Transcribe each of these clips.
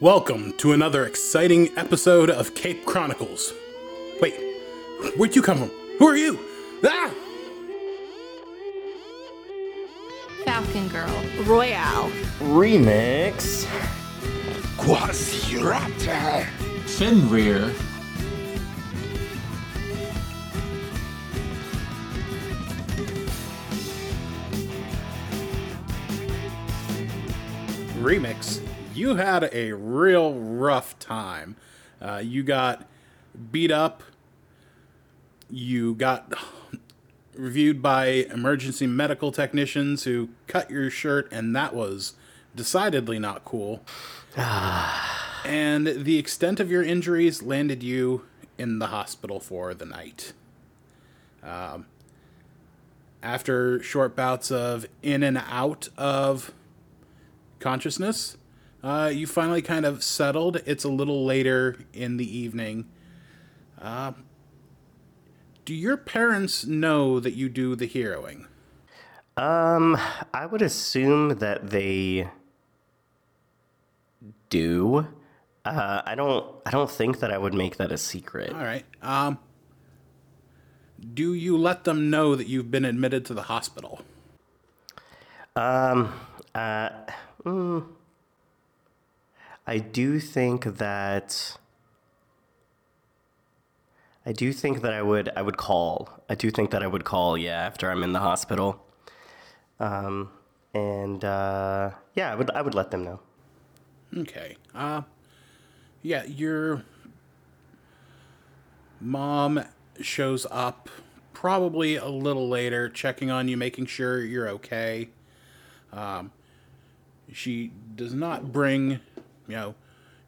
Welcome to another exciting episode of Cape Chronicles. Wait, where'd you come from? Who are you? Ah! Falcon Girl. Royale. Remix. Quasiraptor. Fenrir. Remix, you had a real rough time. Uh, you got beat up. You got reviewed by emergency medical technicians who cut your shirt, and that was decidedly not cool. and the extent of your injuries landed you in the hospital for the night. Um, after short bouts of in and out of consciousness, uh, you finally kind of settled. It's a little later in the evening. Uh, do your parents know that you do the heroing? Um, I would assume that they do. Uh, I don't. I don't think that I would make that a secret. All right. Um, do you let them know that you've been admitted to the hospital? Um. Uh. mm, I do think that. I do think that I would. I would call. I do think that I would call. Yeah, after I'm in the hospital. Um. And uh, yeah, I would. I would let them know. Okay. Uh, yeah, your mom shows up probably a little later, checking on you, making sure you're okay. Um, she does not bring, you know,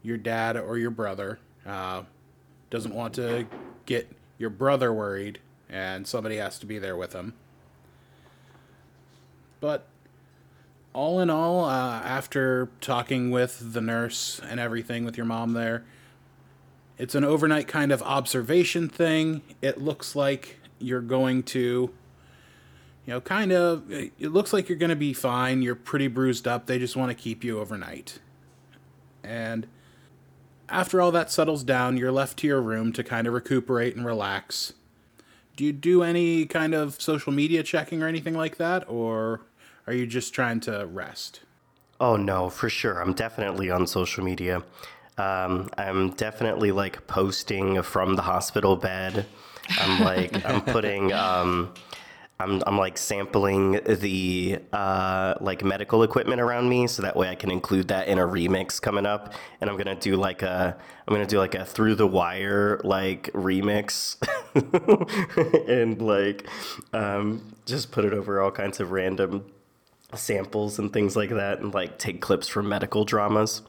your dad or your brother. Uh, doesn't want to get your brother worried, and somebody has to be there with him. But all in all, uh, after talking with the nurse and everything with your mom there, it's an overnight kind of observation thing. It looks like you're going to, you know, kind of, it looks like you're going to be fine. You're pretty bruised up. They just want to keep you overnight. And after all that settles down, you're left to your room to kind of recuperate and relax. Do you do any kind of social media checking or anything like that? Or are you just trying to rest? Oh no, for sure. I'm definitely on social media. Um, I'm definitely like posting from the hospital bed. I'm like I'm putting um, I'm I'm like sampling the uh, like medical equipment around me, so that way I can include that in a remix coming up. And I'm gonna do like a I'm gonna do like a through the wire like remix, and like um, just put it over all kinds of random samples and things like that, and like take clips from medical dramas.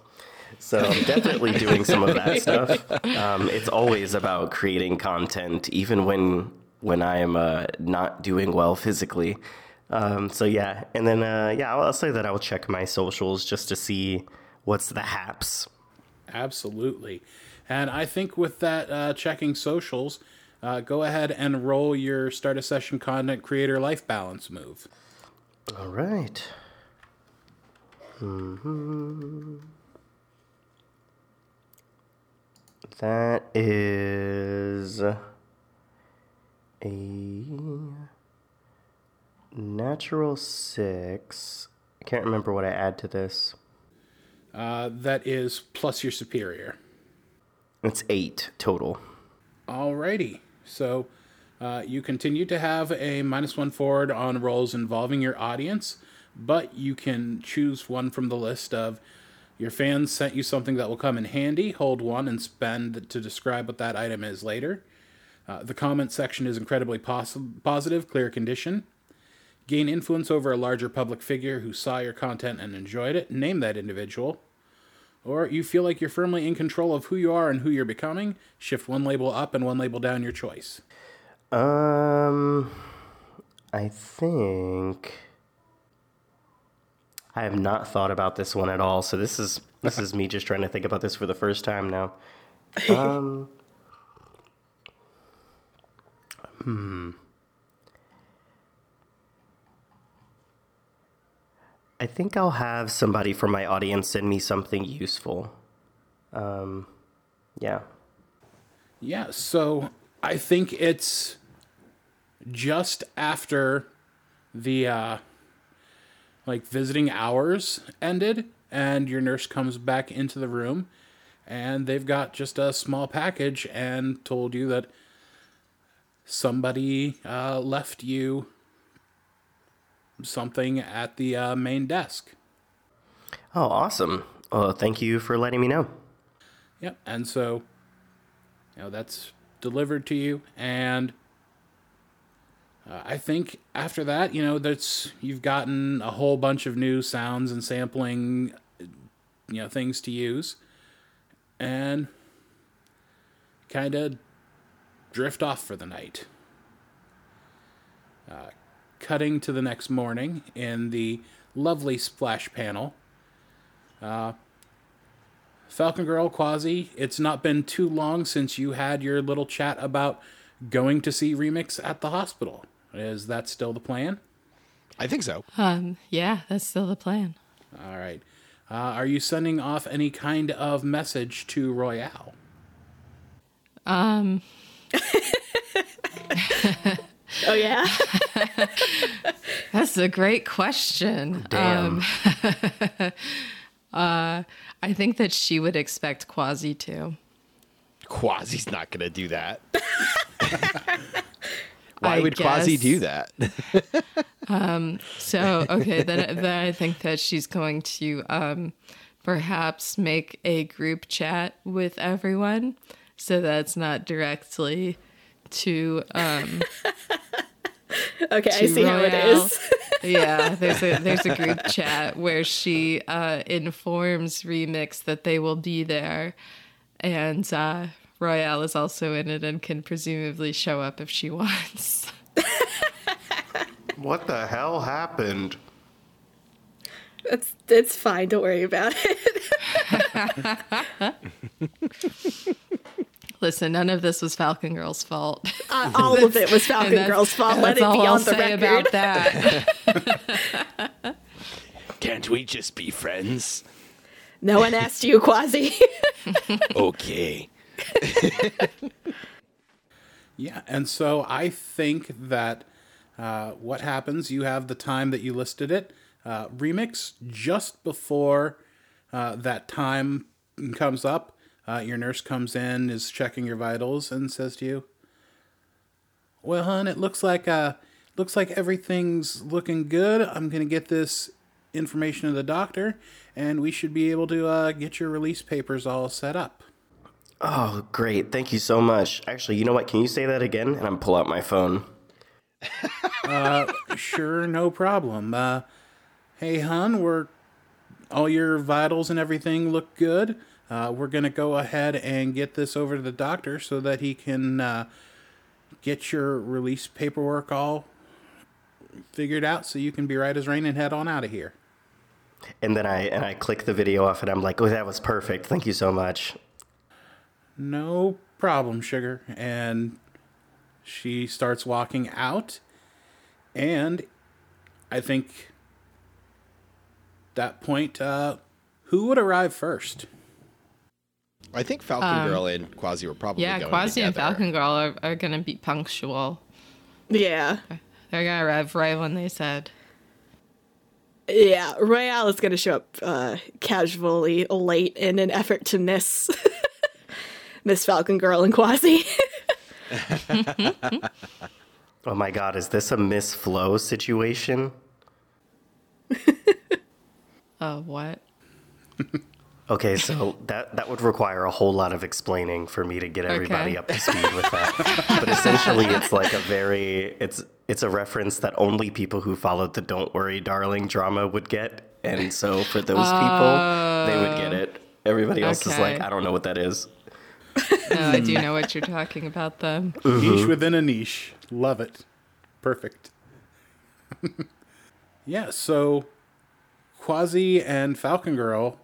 So I'm definitely doing some of that stuff. Um, it's always about creating content, even when when I am uh, not doing well physically. Um, so yeah, and then uh, yeah, I'll, I'll say that I will check my socials just to see what's the haps. Absolutely. And I think with that uh, checking socials, uh, go ahead and roll your start a session content creator life balance move. All right. hmm That is a natural six. I can't remember what I add to this. Uh, that is plus your superior. It's eight total. Alrighty. So uh, you continue to have a minus one forward on rolls involving your audience, but you can choose one from the list of your fans sent you something that will come in handy. Hold one and spend to describe what that item is later. Uh, the comment section is incredibly pos- positive, clear condition. Gain influence over a larger public figure who saw your content and enjoyed it. Name that individual. Or you feel like you're firmly in control of who you are and who you're becoming. Shift one label up and one label down, your choice. Um, I think I have not thought about this one at all. So this is this is me just trying to think about this for the first time now. Um, hmm. I think I'll have somebody from my audience send me something useful. Um, yeah. Yeah, so I think it's just after the uh like visiting hours ended and your nurse comes back into the room and they've got just a small package and told you that somebody uh, left you something at the uh, main desk. Oh, awesome. Well, thank you for letting me know. Yep. And so, you know, that's delivered to you. And uh, I think after that, you know, that's you've gotten a whole bunch of new sounds and sampling, you know, things to use, and kind of drift off for the night. Uh, cutting to the next morning in the lovely splash panel. Uh, Falcon Girl, Quasi, it's not been too long since you had your little chat about going to see Remix at the hospital. Is that still the plan? I think so. Um, yeah, that's still the plan. All right. Uh, are you sending off any kind of message to Royale? Um, Oh yeah. that's a great question. Damn. Um, uh, I think that she would expect Quasi to. Quasi's not going to do that. Why I would Quasi do that? So okay, then then I think that she's going to um, perhaps make a group chat with everyone, so that's not directly to um, Okay, I to see how it is yeah, there's a there's a group chat where she uh, informs Remix that they will be there, and uh, Royale is also in it and can presumably show up if she wants. What the hell happened? It's it's fine. Don't worry about it. Listen, none of this was Falcon Girl's fault. Uh, all of it was Falcon that's- Girl's fault. Let that's it all be I'll on the say record. about that. Can't we just be friends? No one asked you, Quasi. Okay. Yeah, and so I think that uh, what happens, you have the time that you listed it. Uh, remix just before uh, that time comes up. Uh, your nurse comes in, is checking your vitals, and says to you, "Well, hon, it looks like uh, looks like everything's looking good. I'm gonna get this information to the doctor, and we should be able to uh, get your release papers all set up." Oh, great. Thank you so much. Actually, you know what? Can you say that again? And I'm pull out my phone. sure, no problem. Uh, hey, hon, we're all your vitals and everything look good. Uh, we're gonna go ahead and get this over to the doctor so that he can uh, get your release paperwork all figured out, so you can be right as rain and head on out of here. And then I and I click the video off, and I'm like, oh, that was perfect. Thank you so much. No problem, sugar. And she starts walking out, and I think that point, uh, who would arrive first? I think Falcon Girl and Quasi were probably yeah, going Quasi and. Falcon Girl are, are gonna be punctual. yeah. They're gonna arrive right when they said. Yeah. Royale is going to show up uh, casually late in an effort to miss Miss Falcon Girl and Quasi. Oh my God, is this a Miss Flo situation? Oh, what? Okay, so that that would require a whole lot of explaining for me to get everybody Okay. up to speed with that. but essentially, it's like a very it's it's a reference that only people who followed the "Don't Worry, Darling" drama would get, and so for those people, they would get it. Everybody else is like. I don't know what that is. No, I do know what you're talking about, then. Niche mm-hmm. within a niche. Love it. Perfect. yeah, so Quasi and Falcon Girl,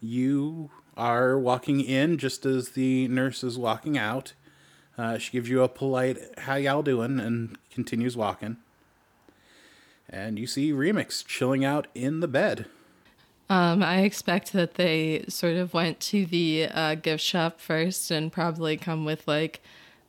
you are walking in just as the nurse is walking out. Uh, she gives you a polite "How y'all doing?" and continues walking. And you see Remix chilling out in the bed. Um, I expect that they sort of went to the uh, gift shop first and probably come with like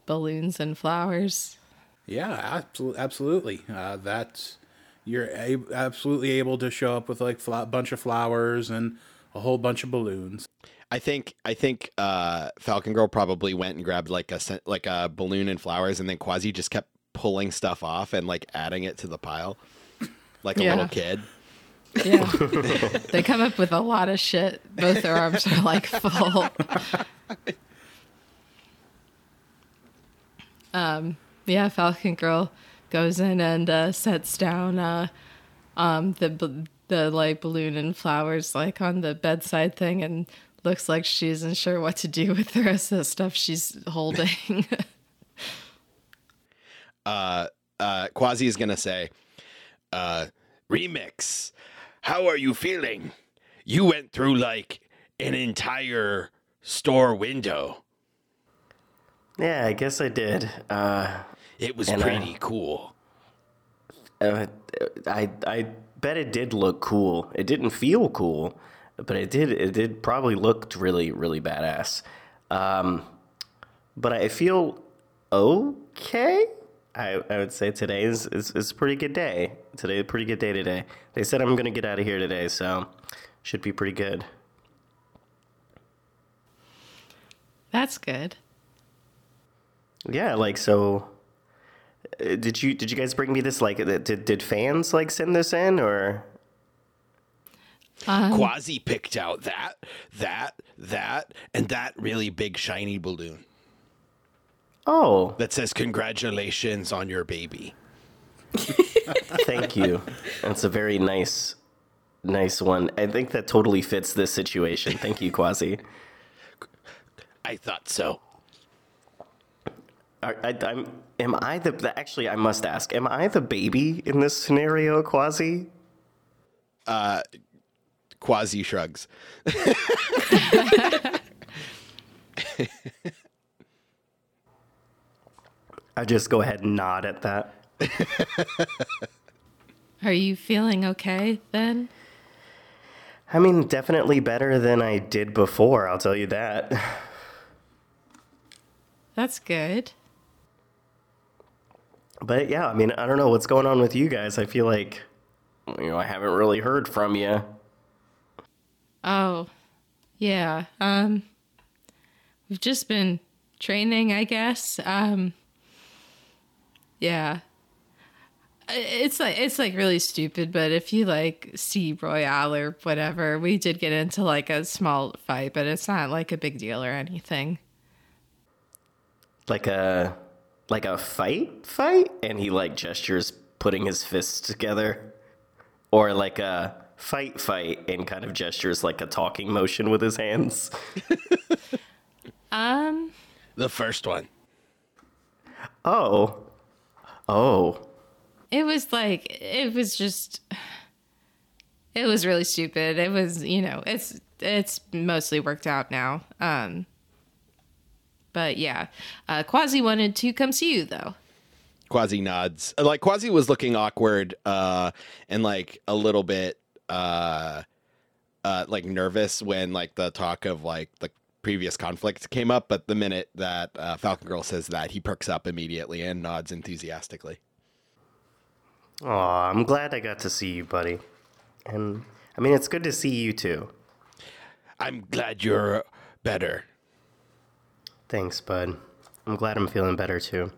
balloons and flowers. Yeah, absolutely. Absolutely. Uh, that's you're absolutely able to show up with like a bunch of flowers and a whole bunch of balloons. I think I think uh, Falcon Girl probably went and grabbed like a like a balloon and flowers, and then Quasi just kept pulling stuff off and like adding it to the pile, like a Yeah. little kid. Yeah. they come up with a lot of shit. Both their arms are like full. um, yeah, Falcon Girl goes in and uh, sets down uh, um, the b- the like balloon and flowers like on the bedside thing and looks like she isn't sure what to do with the rest of the stuff she's holding. uh, uh, Quasi is gonna say, uh, "Remix, how are you feeling? You went through like an entire store window. Yeah, I guess I did. Uh, It was And I- pretty cool. uh, I I bet it did look cool. It didn't feel cool, but it did. It did probably looked really really badass. Um, but I feel okay. I, I would say today is, is, is a pretty good day. Today, a pretty good day today. They said I'm gonna get out of here today, so should be pretty good. That's good. Yeah, like so. Uh, Did you did you guys bring me this? Like, did did fans like send this in or? Quasi picked out that, that, that, and that really big shiny balloon Oh, that says "Congratulations on your baby." Thank you. That's a very nice, nice one. I think that totally fits this situation. Thank you, Quasi. I thought so. I, I, I'm, am I the, the? Actually, I must ask. Am I the baby in this scenario, Quasi? Uh, Quasi shrugs. I just go ahead and nod at that. Are you feeling okay then? I mean, definitely better than I did before. I'll tell you that. That's good. But yeah, I mean, I don't know what's going on with you guys. I feel like, you know, I haven't really heard from you. Oh, yeah. Um, we've just been training, I guess. Um, yeah. It's like it's like really stupid, but if you like see Royale or whatever, we did get into like a small fight, but it's not like a big deal or anything. like a like a fight fight and he like gestures putting his fists together or like a fight fight and kind of gestures like a talking motion with his hands Um, The first one. oh oh it was like it was just it was really stupid. It was, you know, it's it's mostly worked out now. Um but yeah, uh, Quasi wanted to come see you though. Quasi nods. Like Quasi was looking awkward uh and like a little bit uh uh like nervous when like the talk of like the previous conflict came up, but the minute that uh, Falcon Girl says that, he perks up immediately and nods enthusiastically. Aw, i'm glad i got to see you buddy and i mean it's good to see you too I'm glad you're better. Thanks, bud. I'm glad I'm feeling better too.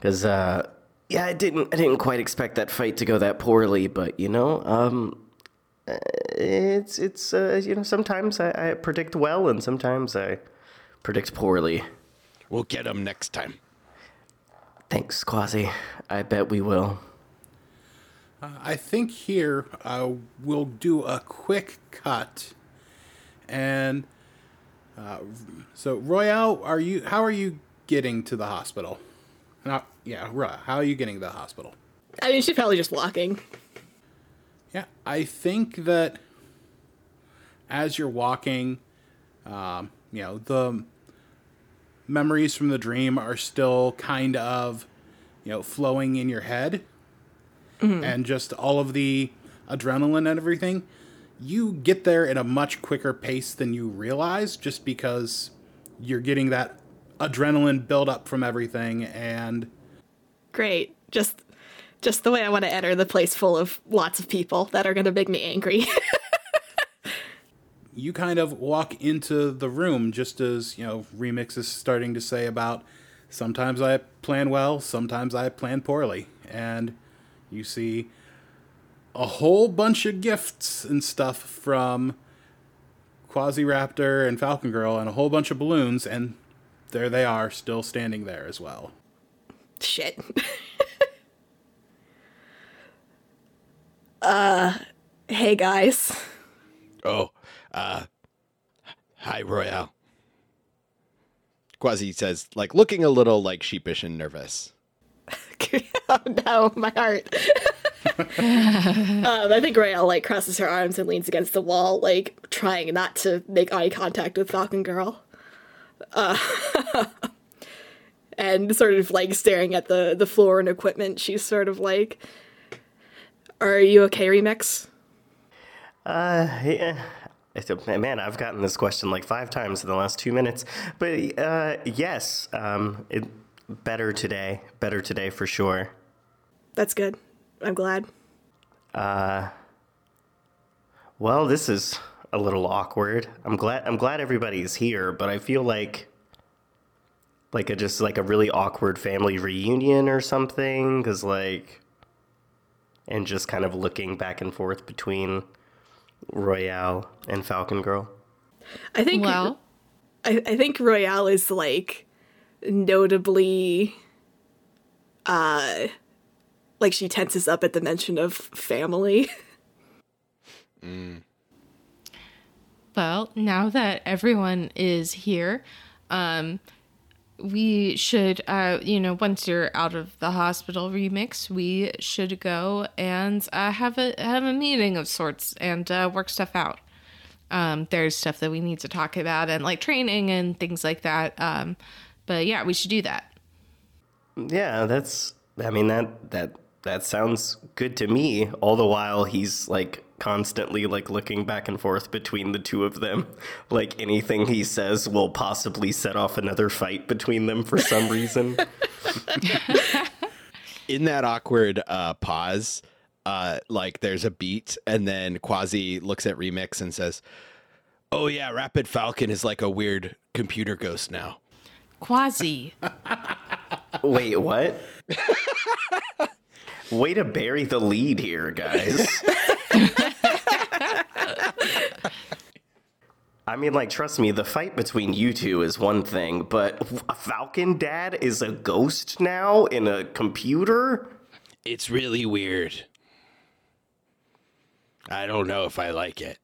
Cause uh yeah, I didn't I didn't quite expect that fight to go that poorly, but you know, um uh, it's it's uh you know, sometimes I, I predict well and sometimes I predict poorly. We'll get him next time. Thanks, Quasi. I bet we will. I think here uh, we'll do a quick cut, and uh, so Royale, are you? How are you getting to the hospital? Not yeah, Ra, how are you getting to the hospital? I mean, she's probably just walking. Yeah, I think that as you're walking, um, you know, the memories from the dream are still kind of, you know, flowing in your head. And just all of the adrenaline and everything, you get there at a much quicker pace than you realize just because you're getting that adrenaline build up from everything and Great. Just just the way I want to enter the place full of lots of people that are going to make me angry. you kind of walk into the room just as you know remix is starting to say about sometimes i plan well sometimes i plan poorly and you see a whole bunch of gifts and stuff from quasi-raptor and falcon girl and a whole bunch of balloons and there they are still standing there as well Shit. uh hey guys. Oh, uh, hi, Royale. Quasi says, like, looking a little like sheepish and nervous. oh no, my heart. um, I think Royale like crosses her arms and leans against the wall, like trying not to make eye contact with Falcon Girl. Uh, and sort of like staring at the the floor and equipment, she's sort of like, "Are you okay, Remix?" Uh, yeah. Man, I've gotten this question like five times in the last two minutes. But uh, yes, um, it, better today. Better today for sure. That's good. I'm glad. Uh, Well, this is a little awkward. I'm glad. I'm glad everybody's here, but I feel like like a just like a really awkward family reunion or something. Because like, and just kind of looking back and forth between Royale and Falcon Girl. I think Well, I, I think Royale is like notably uh like she tenses up at the mention of family. well, now that everyone is here, um, we should, uh, you know, once you're out of the hospital remix, we should go and uh, have a have a meeting of sorts and uh, work stuff out. Um, there's stuff that we need to talk about and like training and things like that. Um, but yeah, we should do that. Yeah, that's. I mean that that that sounds good to me. All the while he's like constantly like looking back and forth between the two of them. Like anything he says will possibly set off another fight between them for some reason. In that awkward uh, pause, uh, like there's a beat, and then Quasi looks at Remix and says, "Oh yeah, Rapid Falcon is like a weird computer ghost now." Quasi. Wait, what? Way to bury the lead here, guys. I mean, like, trust me, the fight between you two is one thing, but a Falcon Dad is a ghost now in a computer? It's really weird. I don't know if I like it.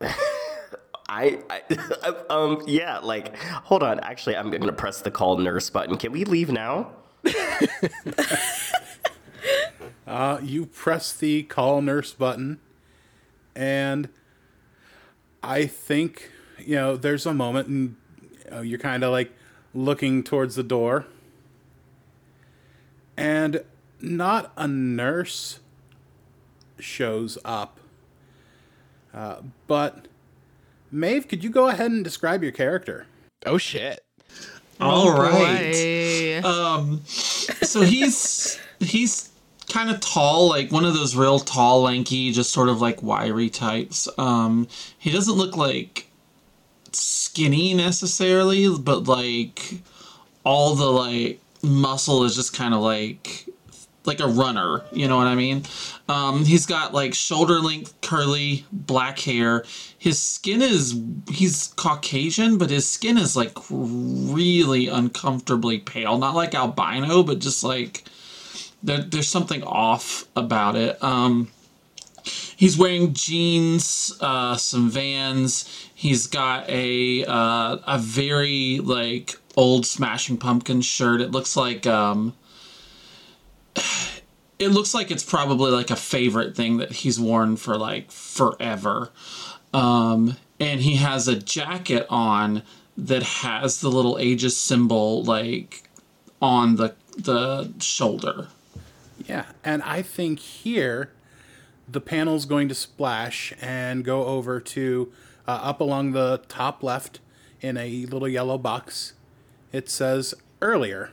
I, I um, yeah, like, hold on. Actually, I'm gonna press the call nurse button. Can we leave now? Uh, you press the call nurse button, and I think you know there's a moment, and you know, you're kind of like looking towards the door, and not a nurse shows up. Uh, but Maeve, could you go ahead and describe your character? Oh shit. All right. Boy. So he's he's kind of tall, like one of those real tall, lanky, just sort of like wiry types. Um, he doesn't look like skinny necessarily, but like all the like muscle is just kind of like like a runner, you know what I mean? Um, he's got like shoulder length curly black hair. His skin is he's Caucasian, but his skin is like really uncomfortably pale. Not like albino, but just like there, there's something off about it. Um, he's wearing jeans, uh, some Vans. He's got a uh, a very like old Smashing Pumpkins shirt. It looks like um, it looks like it's probably like a favorite thing that he's worn for like forever. Um, and he has a jacket on that has the little Aegis symbol like on the the shoulder. Yeah, and I think here the panel's going to splash and go over to uh, up along the top left in a little yellow box. It says earlier.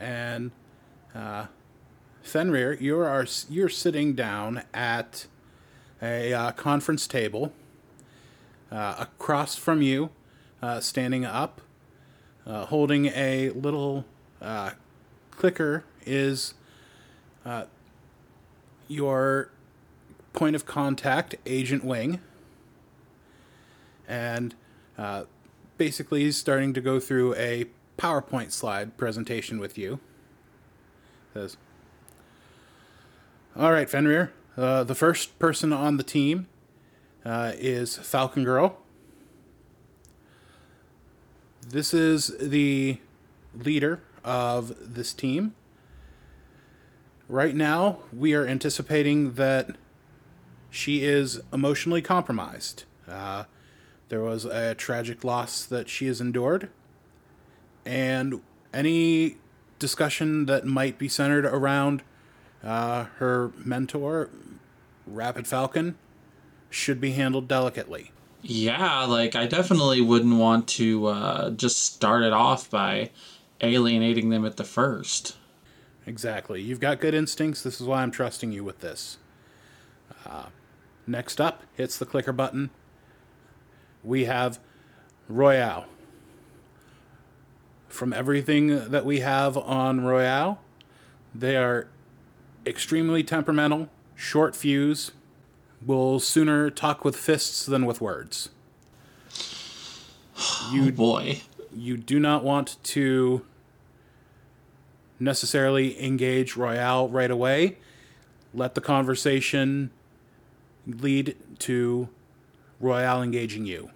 And uh, Fenrir, you are you're sitting down at a uh, conference table. Uh, across from you, uh, standing up, uh, holding a little uh, clicker, is uh, your point of contact, Agent Wing. And uh, basically, he's starting to go through a PowerPoint slide presentation with you. Says, All right, Fenrir. Uh, the first person on the team uh, is Falcon Girl. This is the leader of this team. Right now, we are anticipating that she is emotionally compromised. Uh, there was a tragic loss that she has endured, and any discussion that might be centered around uh, her mentor, Rapid Falcon, should be handled delicately. Yeah, like I definitely wouldn't want to uh, just start it off by alienating them at the first. Exactly. You've got good instincts. This is why I'm trusting you with this. Uh, next up, hits the clicker button. We have Royale. From everything that we have on Royale, they are extremely temperamental, short fuse, will sooner talk with fists than with words. You oh boy. You do not want to necessarily engage Royale right away. Let the conversation lead to Royale engaging you.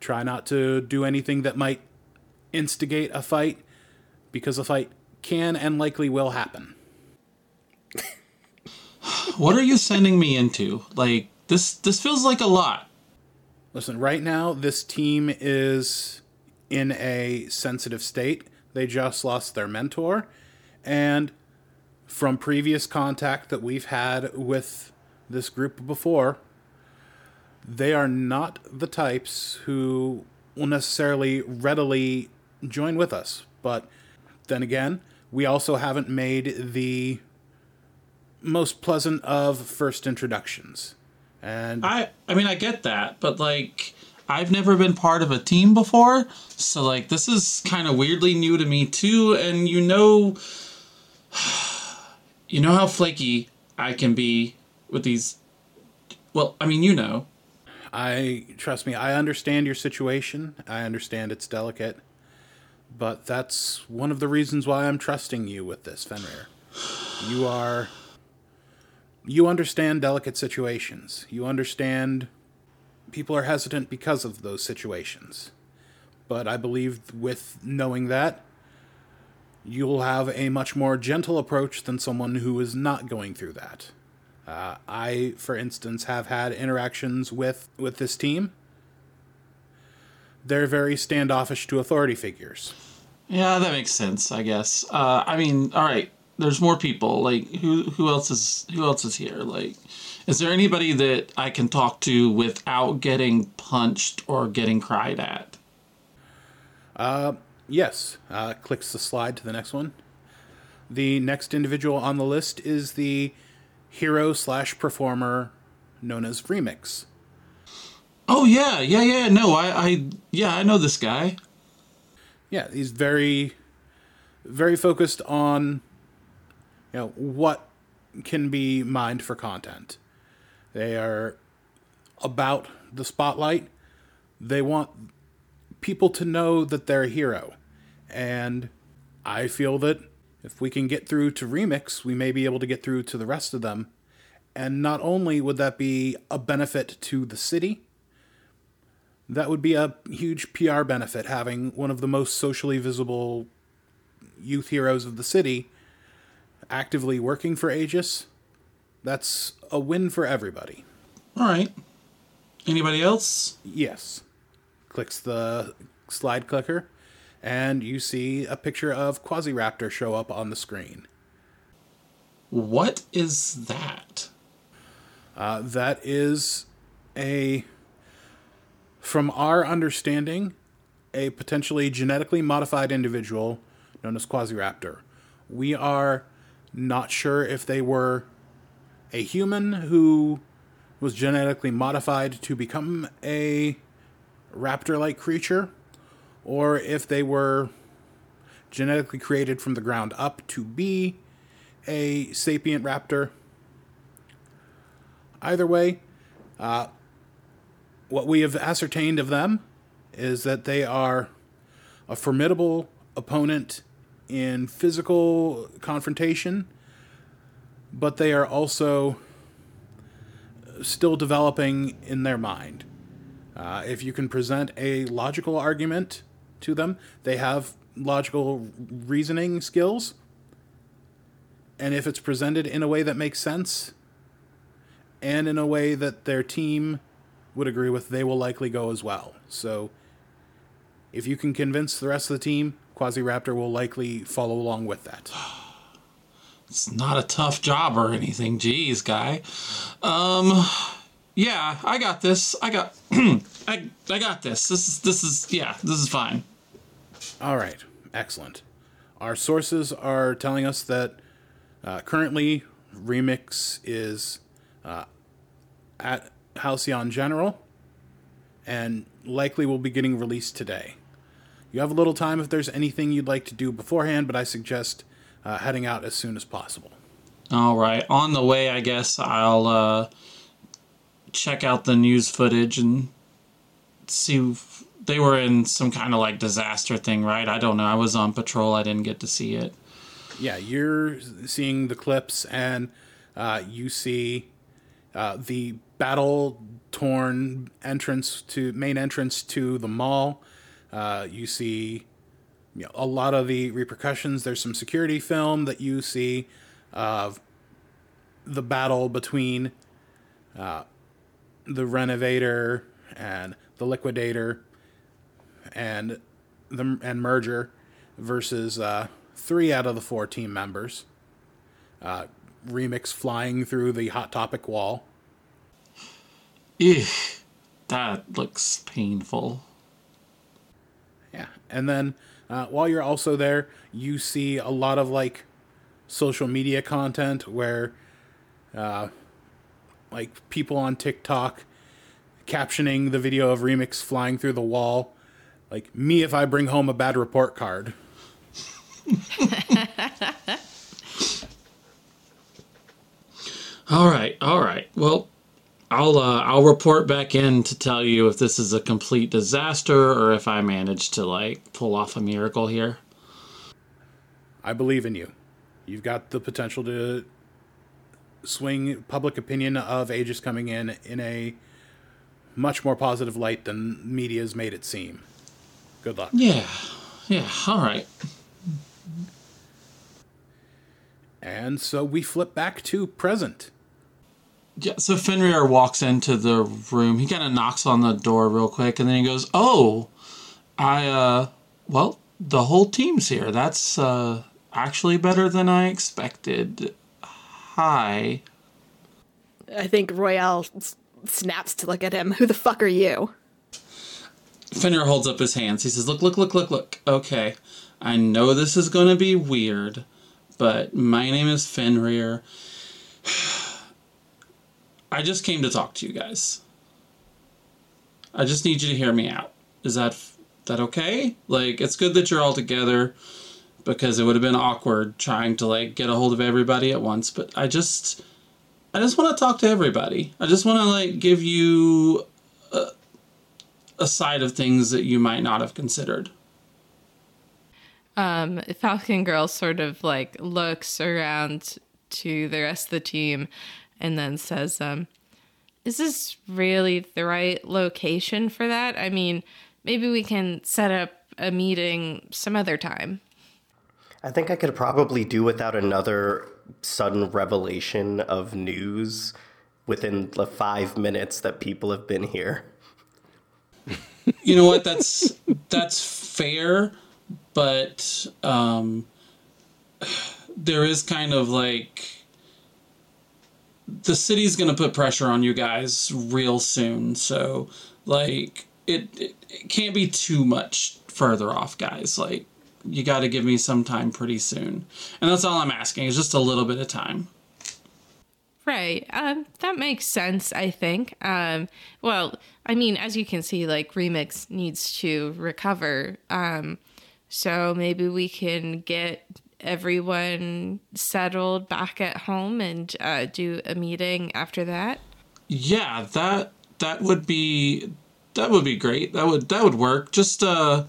Try not to do anything that might instigate a fight because a fight can and likely will happen. what are you sending me into? Like this this feels like a lot. Listen, right now this team is in a sensitive state. They just lost their mentor and from previous contact that we've had with this group before, they are not the types who will necessarily readily join with us. But then again, we also haven't made the most pleasant of first introductions. And I I mean I get that, but like I've never been part of a team before, so like this is kind of weirdly new to me too and you know you know how flaky I can be with these well, I mean, you know. I trust me, I understand your situation. I understand it's delicate. But that's one of the reasons why I'm trusting you with this, Fenrir. You are you understand delicate situations. You understand people are hesitant because of those situations. But I believe with knowing that, you'll have a much more gentle approach than someone who is not going through that. Uh, I, for instance, have had interactions with, with this team. They're very standoffish to authority figures. Yeah, that makes sense. I guess. Uh, I mean, all right. There's more people. Like, who who else is who else is here? Like, is there anybody that I can talk to without getting punched or getting cried at? Uh, yes. Uh, clicks the slide to the next one. The next individual on the list is the hero slash performer known as Remix. Oh yeah, yeah, yeah. No, I, I, yeah, I know this guy. Yeah, he's very, very focused on, you know, what can be mined for content. They are about the spotlight. They want people to know that they're a hero. And I feel that if we can get through to Remix, we may be able to get through to the rest of them. And not only would that be a benefit to the city, that would be a huge PR benefit having one of the most socially visible youth heroes of the city actively working for Aegis. That's a win for everybody. All right. Anybody else? Yes. Clicks the slide clicker and you see a picture of Quasiraptor show up on the screen. What is that? Uh, that is a, from our understanding, a potentially genetically modified individual known as Quasiraptor. We are not sure if they were a human who was genetically modified to become a raptor like creature, or if they were genetically created from the ground up to be a sapient raptor. Either way, uh, what we have ascertained of them is that they are a formidable opponent in physical confrontation, but they are also still developing in their mind. Uh, if you can present a logical argument to them, they have logical reasoning skills. And if it's presented in a way that makes sense and in a way that their team would agree with, they will likely go as well. So if you can convince the rest of the team, Quasiraptor will likely follow along with that. It's not a tough job or anything. Jeez, guy. Um, yeah, I got this. I got, I, I got this. This is, this is, yeah, this is fine. All right, excellent. Our sources are telling us that uh, currently Remix is uh, at Halcyon General and likely will be getting released today. You have a little time if there's anything you'd like to do beforehand, but I suggest uh, heading out as soon as possible. All right. On the way, I guess I'll uh, check out the news footage and see. If they were in some kind of like disaster thing, right? I don't know. I was on patrol. I didn't get to see it. Yeah, you're seeing the clips, and uh, you see uh, the battle torn entrance to main entrance to the mall. Uh, you see you know, a lot of the repercussions. There's some security film that you see of the battle between uh, the Renovator and the Liquidator and the and Merger versus uh, three out of the four team members. Uh, Remix flying through the Hot Topic wall. Ew, that looks painful. Yeah, and then uh, while you're also there, you see a lot of like social media content where, uh, like people on TikTok captioning the video of Remix flying through the wall, like me if I bring home a bad report card. All right, all right. Well, I'll uh, I'll report back in to tell you if this is a complete disaster or if I managed to like pull off a miracle here. I believe in you. You've got the potential to swing public opinion of Aegis coming in in a much more positive light than media's made it seem. Good luck. Yeah, yeah. All right. And so we flip back to present. Yeah, so Fenrir walks into the room. He kind of knocks on the door real quick and then he goes, "Oh, I uh well, the whole team's here. That's uh actually better than I expected. Hi." I think Royale s- snaps to look at him. Who the fuck are you? Fenrir holds up his hands. He says, "Look, look, look, look, look. Okay. I know this is going to be weird, but my name is Fenrir. I just came to talk to you guys. I just need you to hear me out. Is that that okay? Like it's good that you're all together because it would have been awkward trying to like get a hold of everybody at once, but I just I just want to talk to everybody. I just want to like give you a, a side of things that you might not have considered. Um, Falcon Girl sort of like looks around to the rest of the team and then says, um, Is this really the right location for that? I mean, maybe we can set up a meeting some other time. I think I could probably do without another sudden revelation of news within the five minutes that people have been here. You know what? That's that's fair, but um, there is kind of like the city's gonna put pressure on you guys real soon. So like it, it, it can't be too much further off, guys. Like you got to give me some time pretty soon, and that's all I'm asking is just a little bit of time. Right. Um, that makes sense, I think. Um, well, I mean, as you can see, like Remix needs to recover. Um, so maybe we can get everyone settled back at home and uh, do a meeting after that. Yeah, that that would be that would be great. That would that would work. Just uh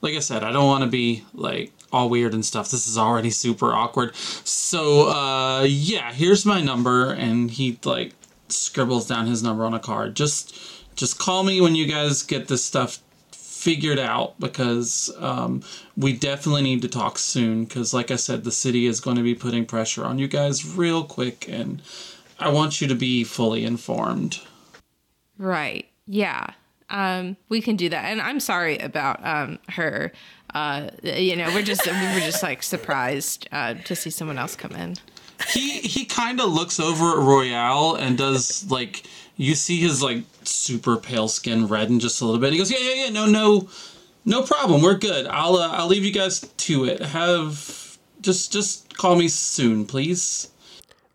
like I said, I don't want to be like all weird and stuff. This is already super awkward. So uh yeah, here's my number and he like scribbles down his number on a card. Just just call me when you guys get this stuff figured out because um, we definitely need to talk soon because like i said the city is going to be putting pressure on you guys real quick and i want you to be fully informed Right. Yeah. Um, we can do that. And I'm sorry about um, her. Uh, you know, we're just we were just like surprised uh, to see someone else come in. He he kind of looks over at royale and does like you see his like super pale skin redden just a little bit he goes yeah yeah yeah no no no problem we're good i'll uh, i'll leave you guys to it have just just call me soon please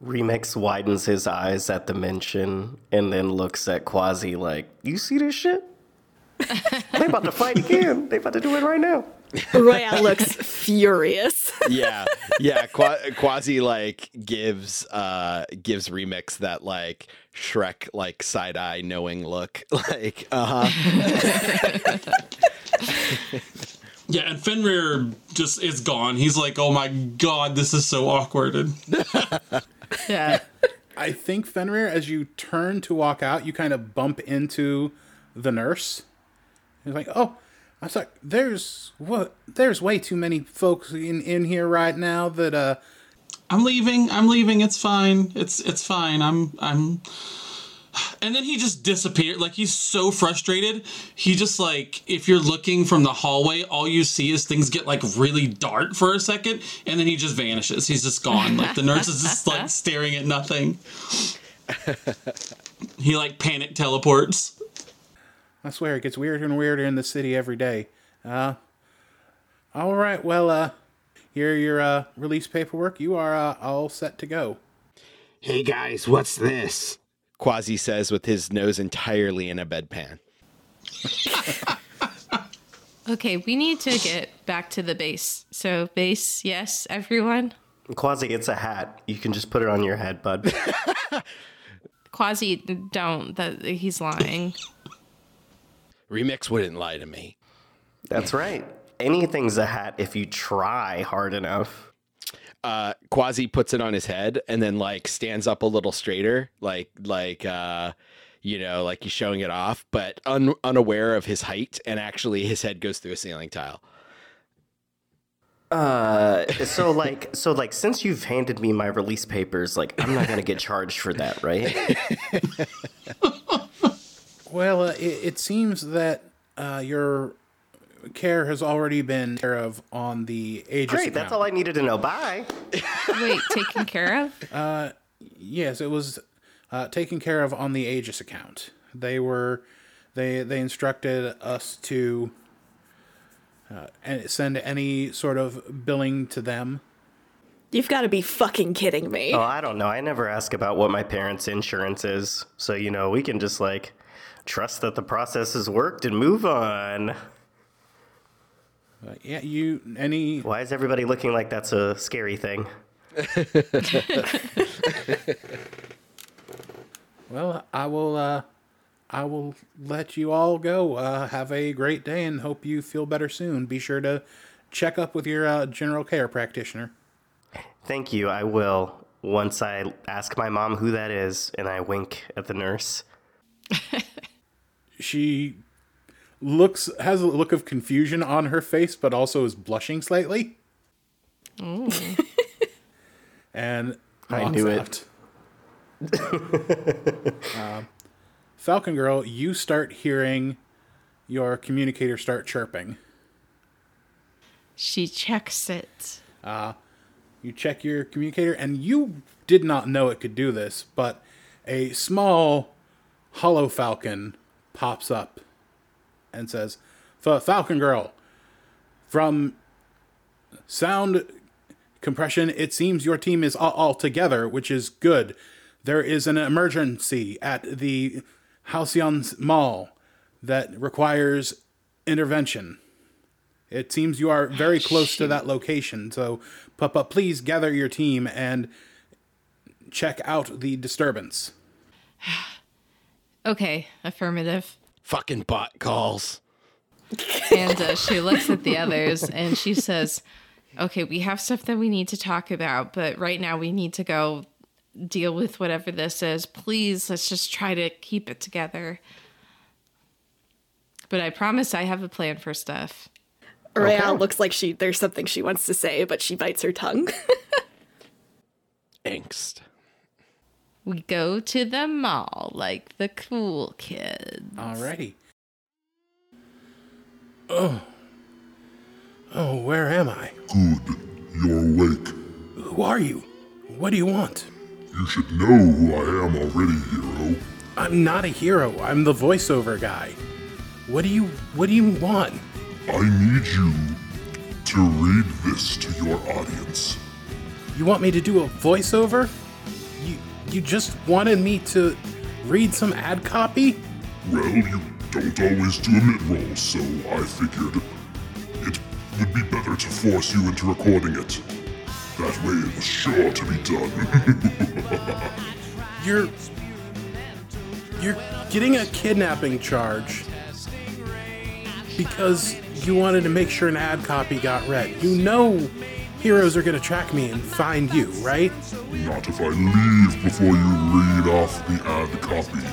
Remix widens his eyes at the mention and then looks at Quasi like, You see this shit? they about to fight again. They about to do it right now. Royale looks furious. yeah yeah Qua- quasi like gives uh gives remix that like shrek like side-eye knowing look like uh-huh yeah and fenrir just is gone he's like oh my god this is so awkward and Yeah. I think Fenrir, as you turn to walk out, you kind of bump into the nurse. He's like, "Oh, I was like, there's what? There's way too many folks in in here right now that uh." I'm leaving. I'm leaving. It's fine. It's it's fine. I'm I'm and then he just disappeared. Like he's so frustrated. He just like if you're looking from the hallway, all you see is things get like really dark for a second, and then he just vanishes. He's just gone. Like the nurse is just like staring at nothing. he like panic teleports. I swear it gets weirder and weirder in the city every day. Uh, all right. Well, uh, here your uh release paperwork. You are uh, all set to go. Hey guys, what's this? quasi says with his nose entirely in a bedpan Okay, we need to get back to the base. So base, yes, everyone. Quasi, it's a hat. You can just put it on your head, bud. Quasi, don't. That he's lying. Remix wouldn't lie to me That's right. Anything's a hat if you try hard enough. uh quasi puts it on his head and then like stands up a little straighter like like uh you know like he's showing it off but un- unaware of his height and actually his head goes through a ceiling tile Uh, so like, so like, since you've handed me my release papers, like, I'm not gonna get charged for that, right? Well, uh, it, it seems that uh, your care has already been care of on the Aegis Great, account. that's all I needed to know. Bye. Wait, taken care of? Yes, it was uh, taken care of on the Aegis account. They were they they instructed us to uh, send any sort of billing to them. You've got to be fucking kidding me. Oh, I don't know. I never ask about what my parents' insurance is, so you know we can just like trust that the process has worked and move on. Uh, yeah, you any Why is everybody looking like that's a scary thing? well, I will uh, I will let you all go. Uh, have a great day and hope you feel better soon. Be sure to check up with your uh, general care practitioner. Thank you. I will once I ask my mom who that is, and I wink at the nurse. She looks has a look of confusion on her face, but also is blushing slightly. and I walks knew it. out. Um, Falcon Girl, you start hearing your communicator start chirping. She checks it. You check your communicator, and you did not know it could do this, but a small hollow falcon pops up and says, "The Falcon Girl, from sound compression, it seems your team is all, all together, which is good. There is an emergency at the Halcyon Mall that requires intervention. It seems you are very ah, close to that location, so Papa, please gather your team and check out the disturbance. Okay, affirmative. Fucking bot calls. And uh, she looks at the others and she says, Okay, we have stuff that we need to talk about, but right now we need to go deal with whatever this is. Please, let's just try to keep it together. But I promise I have a plan for stuff. Royale looks like she there's something she wants to say, but she bites her tongue. Angst. We go to the mall like the cool kids. Alrighty. Oh. Oh, where am I? Good, you're awake. Who are you? What do you want? You should know who I am already, hero. I'm not a hero. I'm the voiceover guy. What do you what do you want? I need you to read this to your audience. You want me to do a voiceover? You you just wanted me to read some ad copy? Well, you don't always do a mid-roll, so I figured it would be better to force you into recording it. That way it was sure to be done. You're you're getting a kidnapping charge because you wanted to make sure an ad copy got read. You know heroes are going to track me and find you, right? Not if I leave before you read off the ad copy.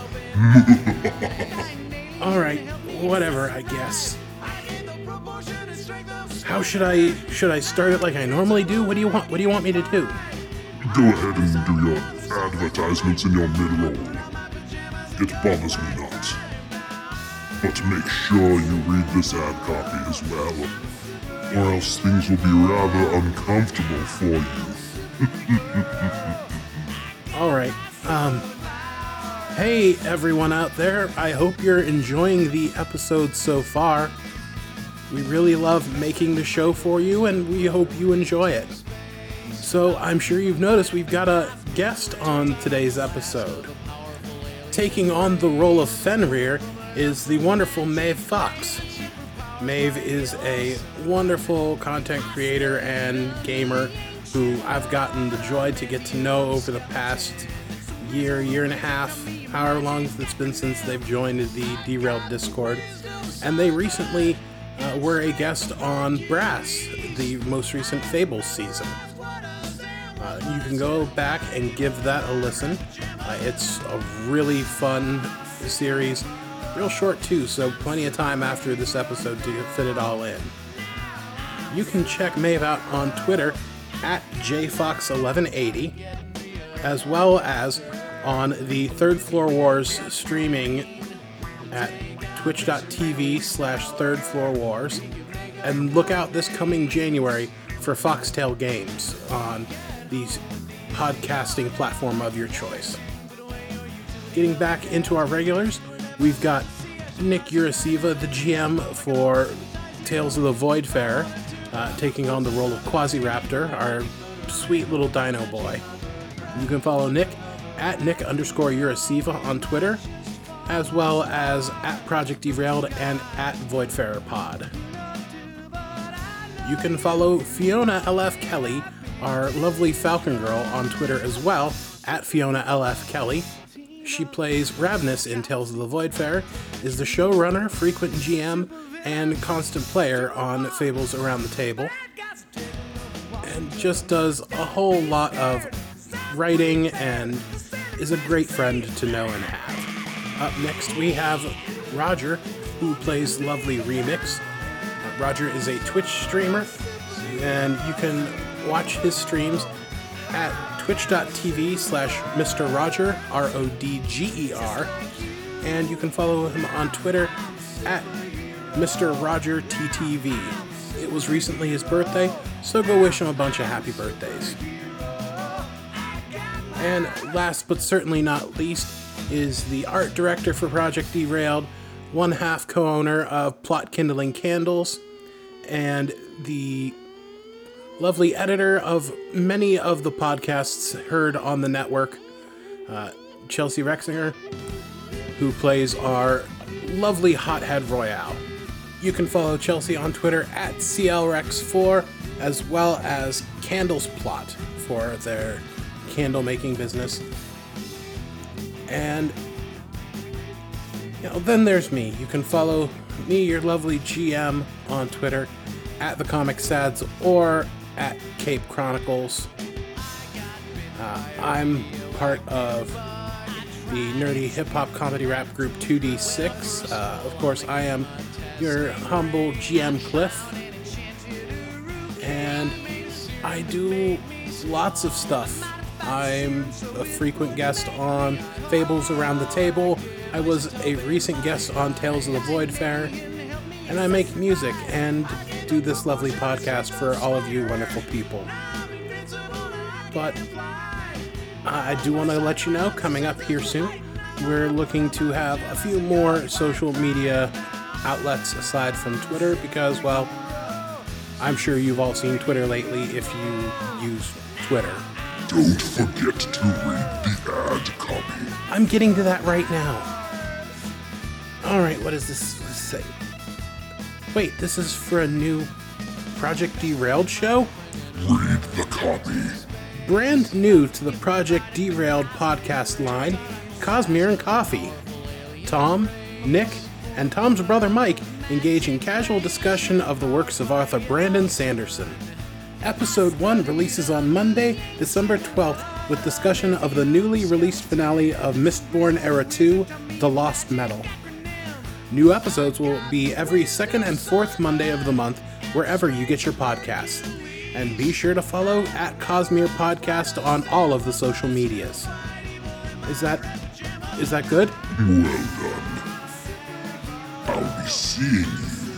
All right, whatever, I guess. How should I should I start it like I normally do? What do you want? What do you want me to do? Go ahead and do your advertisements in your mid-roll. It bothers me not. But make sure you read this ad copy as well, or else things will be rather uncomfortable for you. All right. Um Hey everyone out there. I hope you're enjoying the episode so far. We really love making the show for you and we hope you enjoy it. So, I'm sure you've noticed we've got a guest on today's episode. Taking on the role of Fenrir is the wonderful Maeve Fox. Maeve is a wonderful content creator and gamer who I've gotten the joy to get to know over the past year, year and a half, however long it's been since they've joined the Derailed Discord. And they recently uh, were a guest on Brass, the most recent Fables season. Uh, you can go back and give that a listen. Uh, it's a really fun series, real short too, so plenty of time after this episode to fit it all in. You can check Maeve out on Twitter at jfox1180, as well as on the Third Floor Wars streaming at twitch.tv slash third floor wars and look out this coming january for foxtail games on these podcasting platform of your choice getting back into our regulars we've got nick Uroseva the gm for tales of the void fair uh, taking on the role of quasiraptor our sweet little dino boy you can follow nick at nick underscore Uroseva on twitter as well as at Project Derailed and at Voidfarer Pod. You can follow Fiona LF Kelly, our lovely Falcon Girl, on Twitter as well, at Fiona LF Kelly. She plays Ravnus in Tales of the Voidfarer, is the showrunner, frequent GM, and constant player on Fables Around the Table, and just does a whole lot of writing and is a great friend to know and have. Up next, we have Rodger, who plays Lovely Remix. Rodger is a Twitch streamer, and you can watch his streams at twitch.tv slash Mr. Rodger, R O D G E R, and you can follow him on Twitter at Mr. Rodger TTV. it was recently his birthday, so go wish him a bunch of happy birthdays. And last but certainly not least is the art director for Project Derailed, one half co owner of Plot Kindling Candles, and the lovely editor of many of the podcasts heard on the network, uh, Chelsea Riexinger, who plays our lovely Hothead Royale. You can follow Chelsea on Twitter at CLRex4, as well as Candles Plot for their candle making business. And you know, then there's me. You can follow me, your lovely GM, on Twitter at the Comic Sads or at Cape Chronicles. Uh, I'm part of the nerdy hip hop comedy rap group 2D6. Uh, of course, I am your humble GM Cliff, and I do lots of stuff. I'm a frequent guest on Fables Around the Table. I was a recent guest on Tales of the Void Fair, and I make music and do this lovely podcast for all of you wonderful people. But I do want to let you know coming up here soon, we're looking to have a few more social media outlets aside from Twitter because, well, I'm sure you've all seen Twitter lately if you use Twitter. Don't forget to read the ad copy. I'm getting to that right now. Alright, what does this say? Wait, this is for a new Project Derailed show? Read the copy. Brand new to the Project Derailed podcast line, Cosmere and Coffee. Tom, Nick, and Tom's brother Mike engage in casual discussion of the works of author Brandon Sanderson. Episode 1 releases on Monday, December 12th, with discussion of the newly released finale of Mistborn Era 2, The Lost Metal. New episodes will be every second and fourth Monday of the month, wherever you get your podcasts. And be sure to follow at Cosmere Podcast on all of the social medias. Is that is that good? Well done. I'll be seeing you,